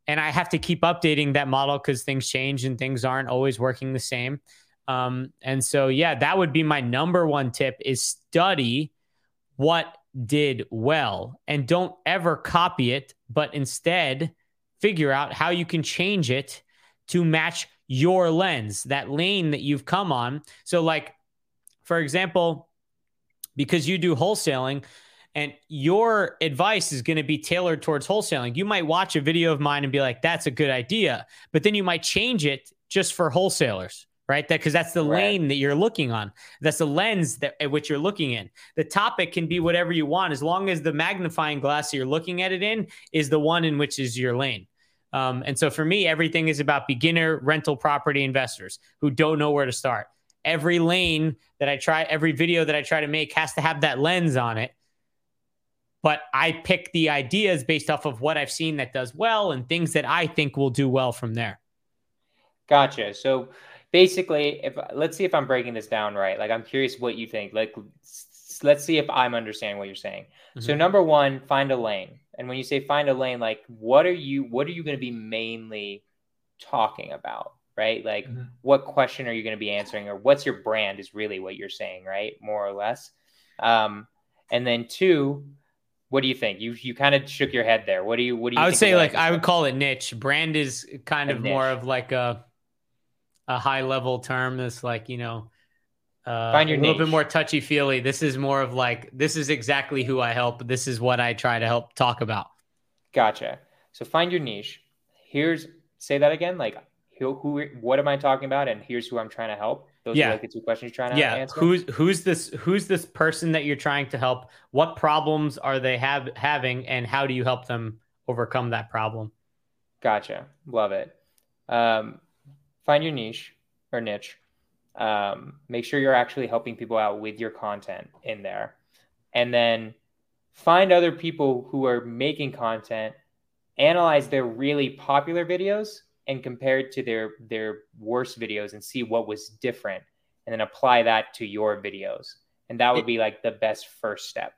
And I have to keep updating that model because things change and things aren't always working the same. Um, and so, yeah, that would be my number one tip is study what did well and don't ever copy it, but instead figure out how you can change it to match your lens, that lane that you've come on. So, like, for example, because you do wholesaling and your advice is going to be tailored towards wholesaling, you might watch a video of mine and be like, that's a good idea. But then you might change it just for wholesalers right? That because that's the right. lane that you're looking on. That's the lens that at which you're looking in. The topic can be whatever you want, as long as the magnifying glass that you're looking at it in is the one in which is your lane. Um, and so for me, everything is about beginner rental property investors who don't know where to start. Every lane that I try, every video that I try to make has to have that lens on it. But I pick the ideas based off of what I've seen that does well and things that I think will do well from there. Gotcha. So basically, if let's see if I'm breaking this down right. Like I'm curious what you think. Like let's see if I'm understanding what you're saying. Mm-hmm. So number one, find a lane. And when you say find a lane, like what are you what are you going to be mainly talking about? Right? Like mm-hmm. what question are you going to be answering or what's your brand is really what you're saying, right? More or less. Um, and then two, what do you think? You you kind of shook your head there. What do you what do you I would say like I would call it niche. Brand is kind a of niche. more of like a a high level term that's like you know uh, Find your a little bit more touchy feely. This is more of like this is exactly who I help. This is what I try to help talk about. Gotcha. So find your niche. Here's say that again. Like who, who what am I talking about? And here's who I'm trying to help. Those yeah. are like the two questions you're trying to yeah. answer. Who's who's this who's this person that you're trying to help? What problems are they have having and how do you help them overcome that problem? Gotcha. Love it. Um, find your niche or niche. Um, make sure you're actually helping people out with your content in there. And then find other people who are making content, analyze their really popular videos and compare it to their their worst videos and see what was different and then apply that to your videos. And that would be like the best first step.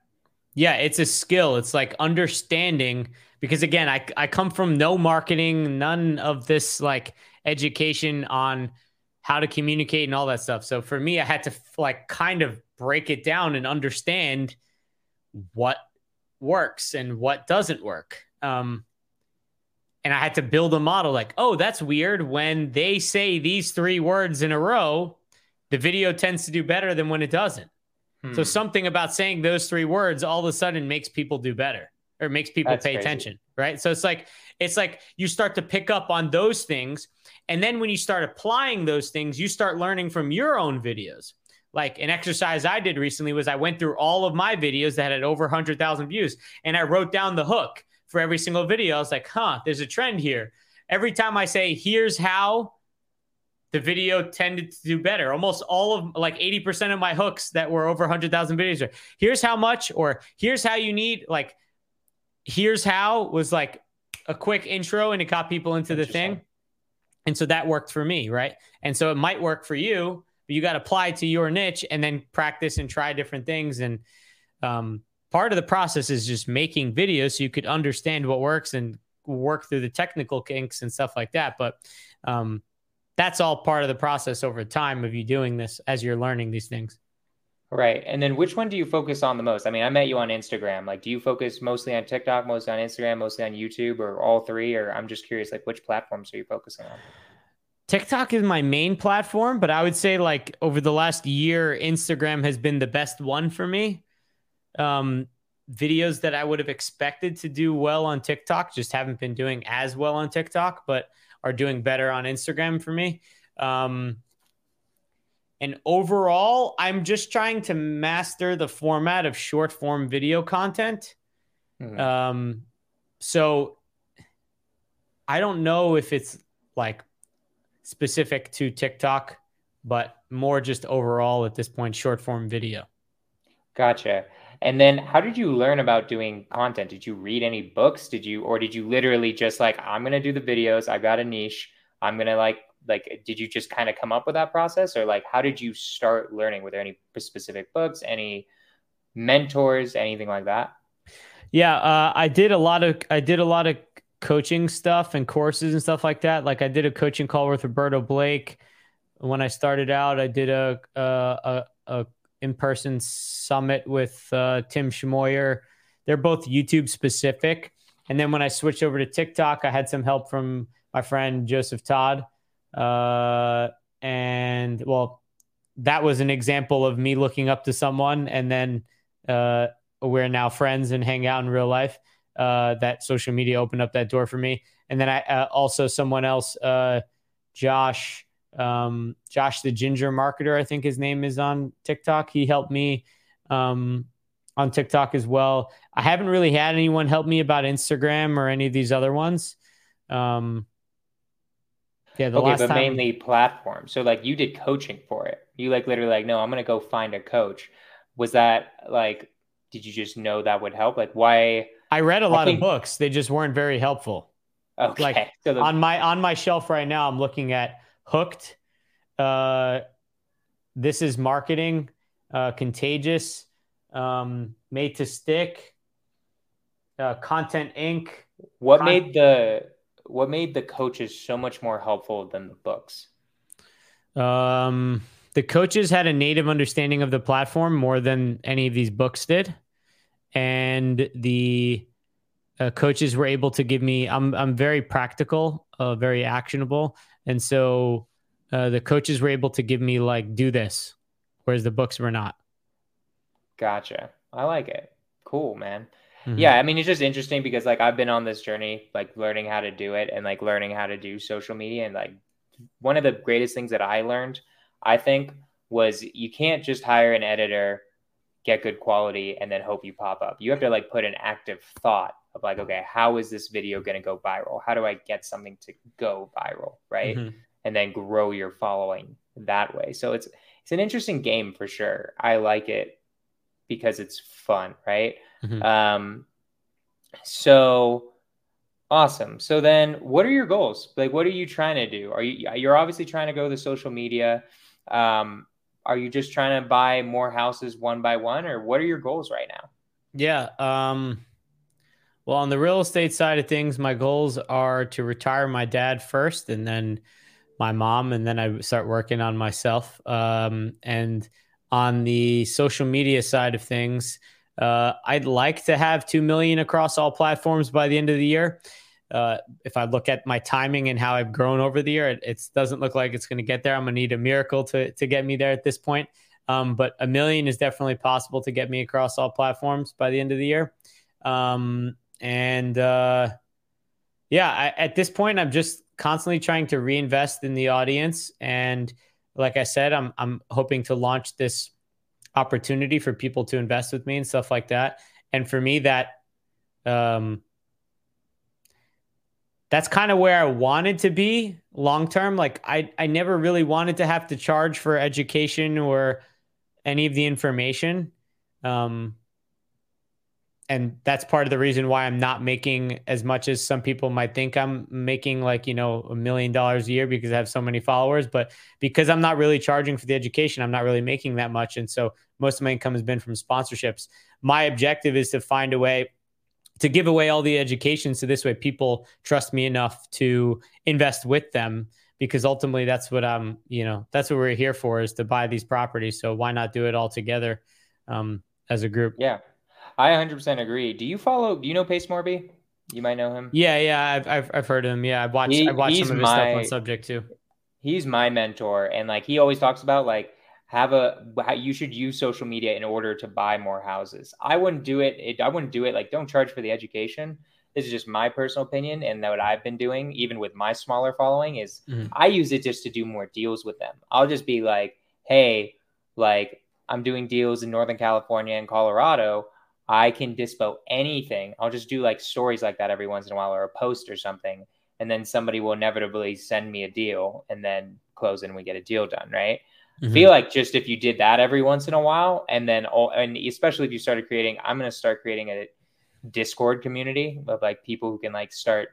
Yeah, it's a skill. It's like understanding because again, I I come from no marketing, none of this like education on how to communicate and all that stuff. So for me, I had to like kind of break it down and understand what works and what doesn't work. Um, and I had to build a model like, oh, that's weird. When they say these three words in a row, the video tends to do better than when it doesn't. Hmm. So something about saying those three words all of a sudden makes people do better or makes people that's pay crazy. attention, right? So it's like it's like you start to pick up on those things and then when you start applying those things, you start learning from your own videos. Like an exercise I did recently was I went through all of my videos that had over 100,000 views and I wrote down the hook for every single video. I was like, huh, there's a trend here. Every time I say, here's how, the video tended to do better. Almost all of like 80% of my hooks that were over 100,000 videos are here's how much, or here's how you need, like, here's how was like a quick intro and it got people into the thing. And so that worked for me, right? And so it might work for you, but you got to apply to your niche and then practice and try different things. And um, part of the process is just making videos so you could understand what works and work through the technical kinks and stuff like that. But um, that's all part of the process over time of you doing this as you're learning these things. Right. And then which one do you focus on the most? I mean, I met you on Instagram. Like, do you focus mostly on TikTok, mostly on Instagram, mostly on YouTube, or all three? Or I'm just curious, like, which platforms are you focusing on? TikTok is my main platform, but I would say, like, over the last year, Instagram has been the best one for me. Um, videos that I would have expected to do well on TikTok just haven't been doing as well on TikTok, but are doing better on Instagram for me. Um, and overall, I'm just trying to master the format of short form video content. Mm-hmm. Um, so I don't know if it's like specific to TikTok, but more just overall at this point, short form video. Gotcha. And then how did you learn about doing content? Did you read any books? Did you or did you literally just like I'm going to do the videos, I got a niche, I'm going to like like did you just kind of come up with that process or like how did you start learning? Were there any specific books, any mentors, anything like that? Yeah, uh, I did a lot of I did a lot of coaching stuff and courses and stuff like that. Like I did a coaching call with Roberto Blake when I started out. I did a a, a, a in person summit with uh, Tim Schmoyer. They're both YouTube specific. And then when I switched over to TikTok, I had some help from my friend Joseph Todd. Uh, and well, that was an example of me looking up to someone. And then uh, we're now friends and hang out in real life. Uh, that social media opened up that door for me. And then I uh, also someone else, uh, Josh um, Josh the Ginger Marketer, I think his name is on TikTok. He helped me um, on TikTok as well. I haven't really had anyone help me about Instagram or any of these other ones. Um, yeah, the okay, last but time... mainly platform. So like you did coaching for it. You like literally like, no, I'm gonna go find a coach. Was that like? Did you just know that would help? Like, why? I read a lot think... of books. They just weren't very helpful. Okay. Like so the... on my on my shelf right now, I'm looking at Hooked. Uh, this is marketing. Uh, contagious. Um, made to stick. Uh, Content Inc. What Con- made the what made the coaches so much more helpful than the books? Um, the coaches had a native understanding of the platform more than any of these books did, and the uh, coaches were able to give me. I'm I'm very practical, uh, very actionable, and so uh, the coaches were able to give me like do this, whereas the books were not. Gotcha. I like it. Cool, man. Mm-hmm. Yeah, I mean it's just interesting because like I've been on this journey, like learning how to do it and like learning how to do social media and like one of the greatest things that I learned, I think, was you can't just hire an editor, get good quality, and then hope you pop up. You have to like put an active thought of like, okay, how is this video going to go viral? How do I get something to go viral? Right. Mm-hmm. And then grow your following that way. So it's, it's an interesting game for sure. I like it because it's fun. Right. Mm-hmm. Um, so awesome. So then what are your goals? Like, what are you trying to do? Are you, you're obviously trying to go the social media. Um, are you just trying to buy more houses one by one or what are your goals right now? Yeah. Um, well, on the real estate side of things, my goals are to retire my dad first and then my mom, and then I start working on myself. Um, and on the social media side of things, uh, I'd like to have 2 million across all platforms by the end of the year. Uh, if I look at my timing and how I've grown over the year, it, it doesn't look like it's going to get there. I'm going to need a miracle to, to get me there at this point. Um, but a million is definitely possible to get me across all platforms by the end of the year. Um, and uh, yeah, I, at this point, I'm just constantly trying to reinvest in the audience. And like I said, I'm I'm hoping to launch this opportunity for people to invest with me and stuff like that. And for me, that um, that's kind of where I wanted to be long term. Like I I never really wanted to have to charge for education or any of the information. Um, and that's part of the reason why I'm not making as much as some people might think I'm making like, you know, a million dollars a year because I have so many followers, but because I'm not really charging for the education, I'm not really making that much and so most of my income has been from sponsorships. My objective is to find a way to give away all the education so this way people trust me enough to invest with them because ultimately that's what I'm, you know, that's what we're here for is to buy these properties. So why not do it all together um, as a group? Yeah. I 100% agree. Do you follow? Do you know Pace Morby? You might know him. Yeah, yeah, I've I've, I've heard him. Yeah, I've watched he, I've watched some of his my, stuff on subject too. He's my mentor, and like he always talks about like have a you should use social media in order to buy more houses. I wouldn't do it, it. I wouldn't do it like don't charge for the education. This is just my personal opinion, and what I've been doing, even with my smaller following, is mm-hmm. I use it just to do more deals with them. I'll just be like, hey, like I'm doing deals in Northern California and Colorado I can dispo anything. I'll just do like stories like that every once in a while or a post or something. And then somebody will inevitably send me a deal and then close and we get a deal done. Right. Mm-hmm. feel like just if you did that every once in a while, and then all, and especially if you started creating, I'm going to start creating a Discord community of like people who can like start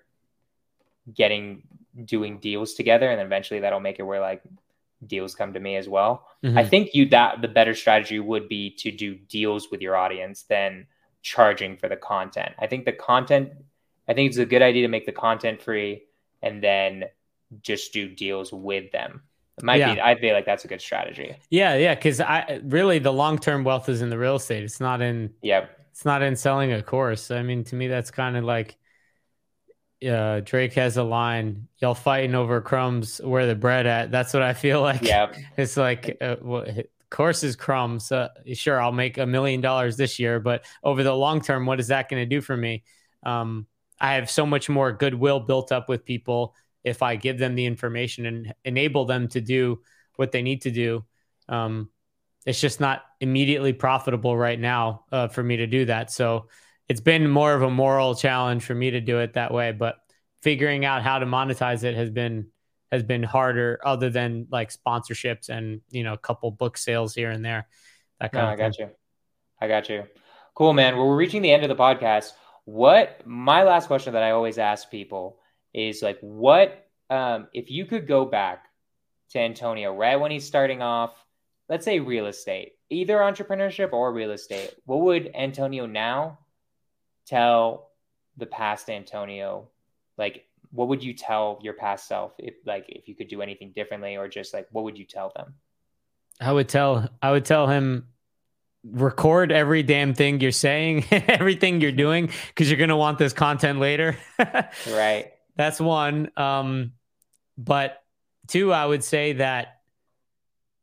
getting doing deals together, and eventually that'll make it where like deals come to me as well. Mm-hmm. I think you that the better strategy would be to do deals with your audience than charging for the content. I think the content, I think it's a good idea to make the content free and then just do deals with them. It might yeah. be. I feel like that's a good strategy. Yeah, yeah. Because I really the long term wealth is in the real estate. It's not in. Yep. It's not in selling a course. I mean, to me, that's kind of like. Uh, Drake has a line, y'all fighting over crumbs where the bread at. That's what I feel like. Yeah. It's like, uh, well, course is crumbs. Uh, sure, I'll make a million dollars this year, but over the long term, what is that going to do for me? Um, I have so much more goodwill built up with people if I give them the information and enable them to do what they need to do. Um, it's just not immediately profitable right now uh, for me to do that. So it's been more of a moral challenge for me to do it that way. But figuring out how to monetize it has been has been harder, other than like sponsorships and you know a couple book sales here and there. That kind no, of I got you. I got you. Cool, man. Well, we're reaching the end of the podcast. What my last question that I always ask people is like, what um, if you could go back to Antonio right when he's starting off, let's say real estate, either entrepreneurship or real estate, what would Antonio now tell the past Antonio? Like, what would you tell your past self if like if you could do anything differently or just like what would you tell them? I would tell I would tell him record every damn thing you're saying, everything you're doing, because you're gonna want this content later. right. That's one. Um, but two, I would say that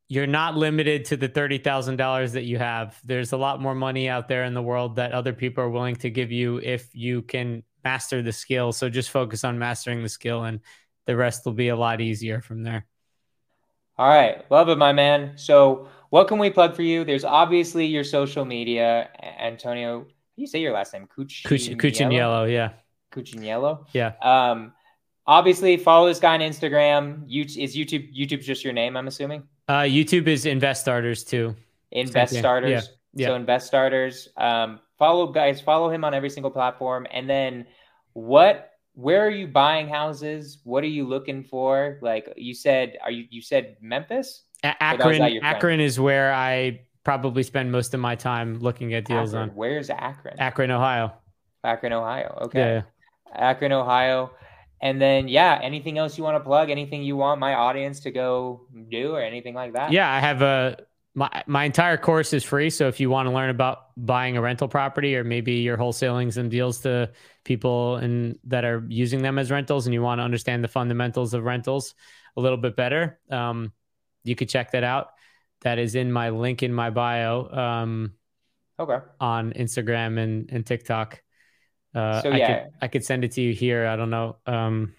you're not limited to the thirty thousand dollars that you have. There's a lot more money out there in the world that other people are willing to give you if you can master the skill. So just focus on mastering the skill, and the rest will be a lot easier from there. All right, love it, my man. So what can we plug for you? There's obviously your social media, Antonio. you say your last name? Cucci- Cucciniello, yeah. Cucciniello? Yeah. Um, obviously follow this guy on Instagram. You, is YouTube YouTube just your name? I'm assuming. Uh, YouTube is Invest Starters too. Invest Starters. Yeah. yeah. So Invest Starters. Um, follow guys. Follow him on every single platform. And then what? Where are you buying houses? What are you looking for? Like you said, are you you said Memphis? Akron, Akron is where I probably spend most of my time looking at deals Akron. on. Where's Akron? Akron, Ohio. Akron, Ohio. Okay. Yeah. Akron, Ohio. And then, yeah, anything else you want to plug? Anything you want my audience to go do or anything like that? Yeah, I have a my my entire course is free. So if you want to learn about buying a rental property or maybe you're wholesaling some deals to people and that are using them as rentals and you want to understand the fundamentals of rentals a little bit better, um, you could check that out. That is in my link in my bio. Um, okay. On Instagram and, and TikTok. Uh, so yeah, I could, I could, send it to you here. I don't know. Um,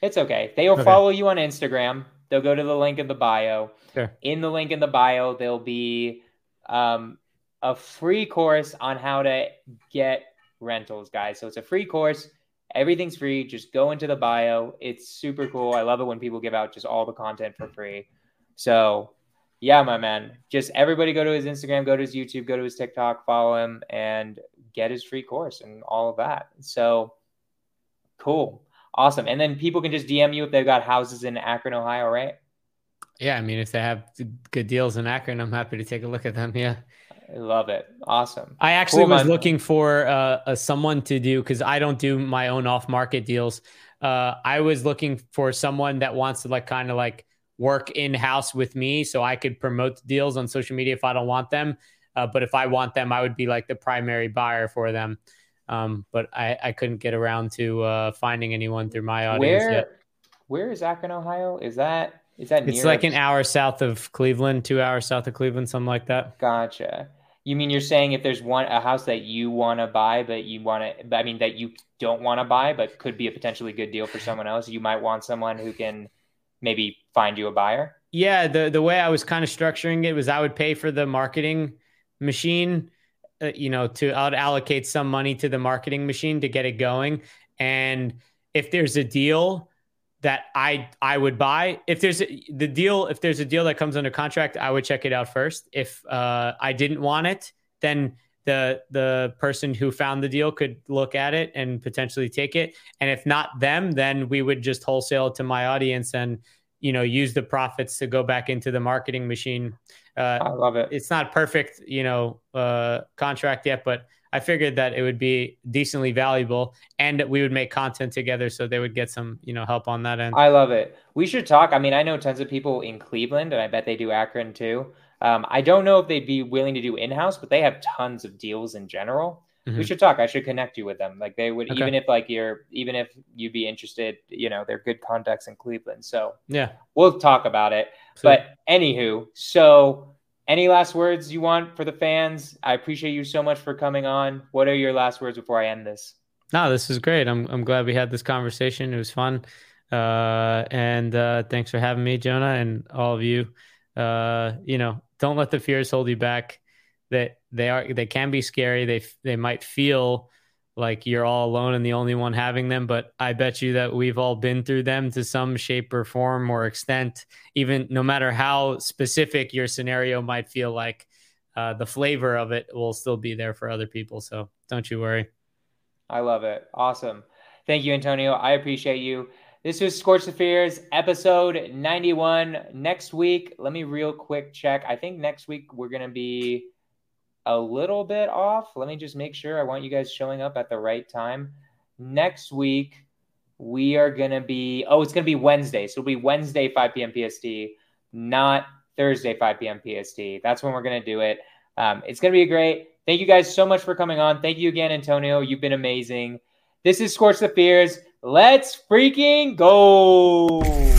it's okay. They'll okay. follow you on Instagram. They'll go to the link in the bio. Sure. In the link in the bio, there'll be um, a free course on how to get rentals, guys. So it's a free course. Everything's free. Just go into the bio. It's super cool. I love it when people give out just all the content for free. So, yeah, my man. Just everybody go to his Instagram, go to his YouTube, go to his TikTok, follow him, and get his free course and all of that. So, cool. Awesome. And then people can just DM you if they've got houses in Akron, Ohio, right? Yeah. I mean, if they have good deals in Akron, I'm happy to take a look at them. Yeah. I love it. Awesome. I actually cool, was man. looking for uh, a, someone to do because I don't do my own off market deals. Uh, I was looking for someone that wants to like kind of like work in house with me so I could promote the deals on social media if I don't want them. Uh, but if I want them, I would be like the primary buyer for them. Um, but I, I couldn't get around to uh, finding anyone through my audience where, yet. Where is Akron, Ohio? Is that is that? It's like an hour south of Cleveland, two hours south of Cleveland, something like that. Gotcha. You mean you're saying if there's one a house that you want to buy, but you want to, I mean that you don't want to buy, but could be a potentially good deal for someone else. You might want someone who can maybe find you a buyer. Yeah, the the way I was kind of structuring it was I would pay for the marketing machine, uh, you know, to would allocate some money to the marketing machine to get it going, and if there's a deal that I I would buy if there's a, the deal if there's a deal that comes under contract I would check it out first. If uh, I didn't want it then the the person who found the deal could look at it and potentially take it. And if not them then we would just wholesale it to my audience and you know use the profits to go back into the marketing machine uh, I love it it's not perfect you know uh, contract yet but I figured that it would be decently valuable and we would make content together so they would get some, you know, help on that end. I love it. We should talk. I mean, I know tons of people in Cleveland and I bet they do Akron too. Um, I don't know if they'd be willing to do in-house, but they have tons of deals in general. Mm-hmm. We should talk. I should connect you with them. Like they would, okay. even if like you're, even if you'd be interested, you know, they're good contacts in Cleveland. So yeah, we'll talk about it. So, but anywho, so any last words you want for the fans? I appreciate you so much for coming on. What are your last words before I end this? No, this is great. I'm I'm glad we had this conversation. It was fun. Uh, and uh, thanks for having me, Jonah, and all of you. Uh, you know, don't let the fears hold you back. That they are they can be scary. They they might feel like you're all alone and the only one having them. But I bet you that we've all been through them to some shape or form or extent, even no matter how specific your scenario might feel like. Uh, the flavor of it will still be there for other people. So don't you worry. I love it. Awesome. Thank you, Antonio. I appreciate you. This was Skorch the Fears, episode 91. Next week, let me real quick check. I think next week we're going to be a little bit off. Let me just make sure. I want you guys showing up at the right time. Next week, we are going to be, oh, it's going to be Wednesday. So it'll be Wednesday, 5 p.m. PST, not Thursday, 5 p.m. PST. That's when we're going to do it. Um, it's going to be great. Thank you guys so much for coming on. Thank you again, Antonio. You've been amazing. This is Skorch the Fears. Let's freaking go.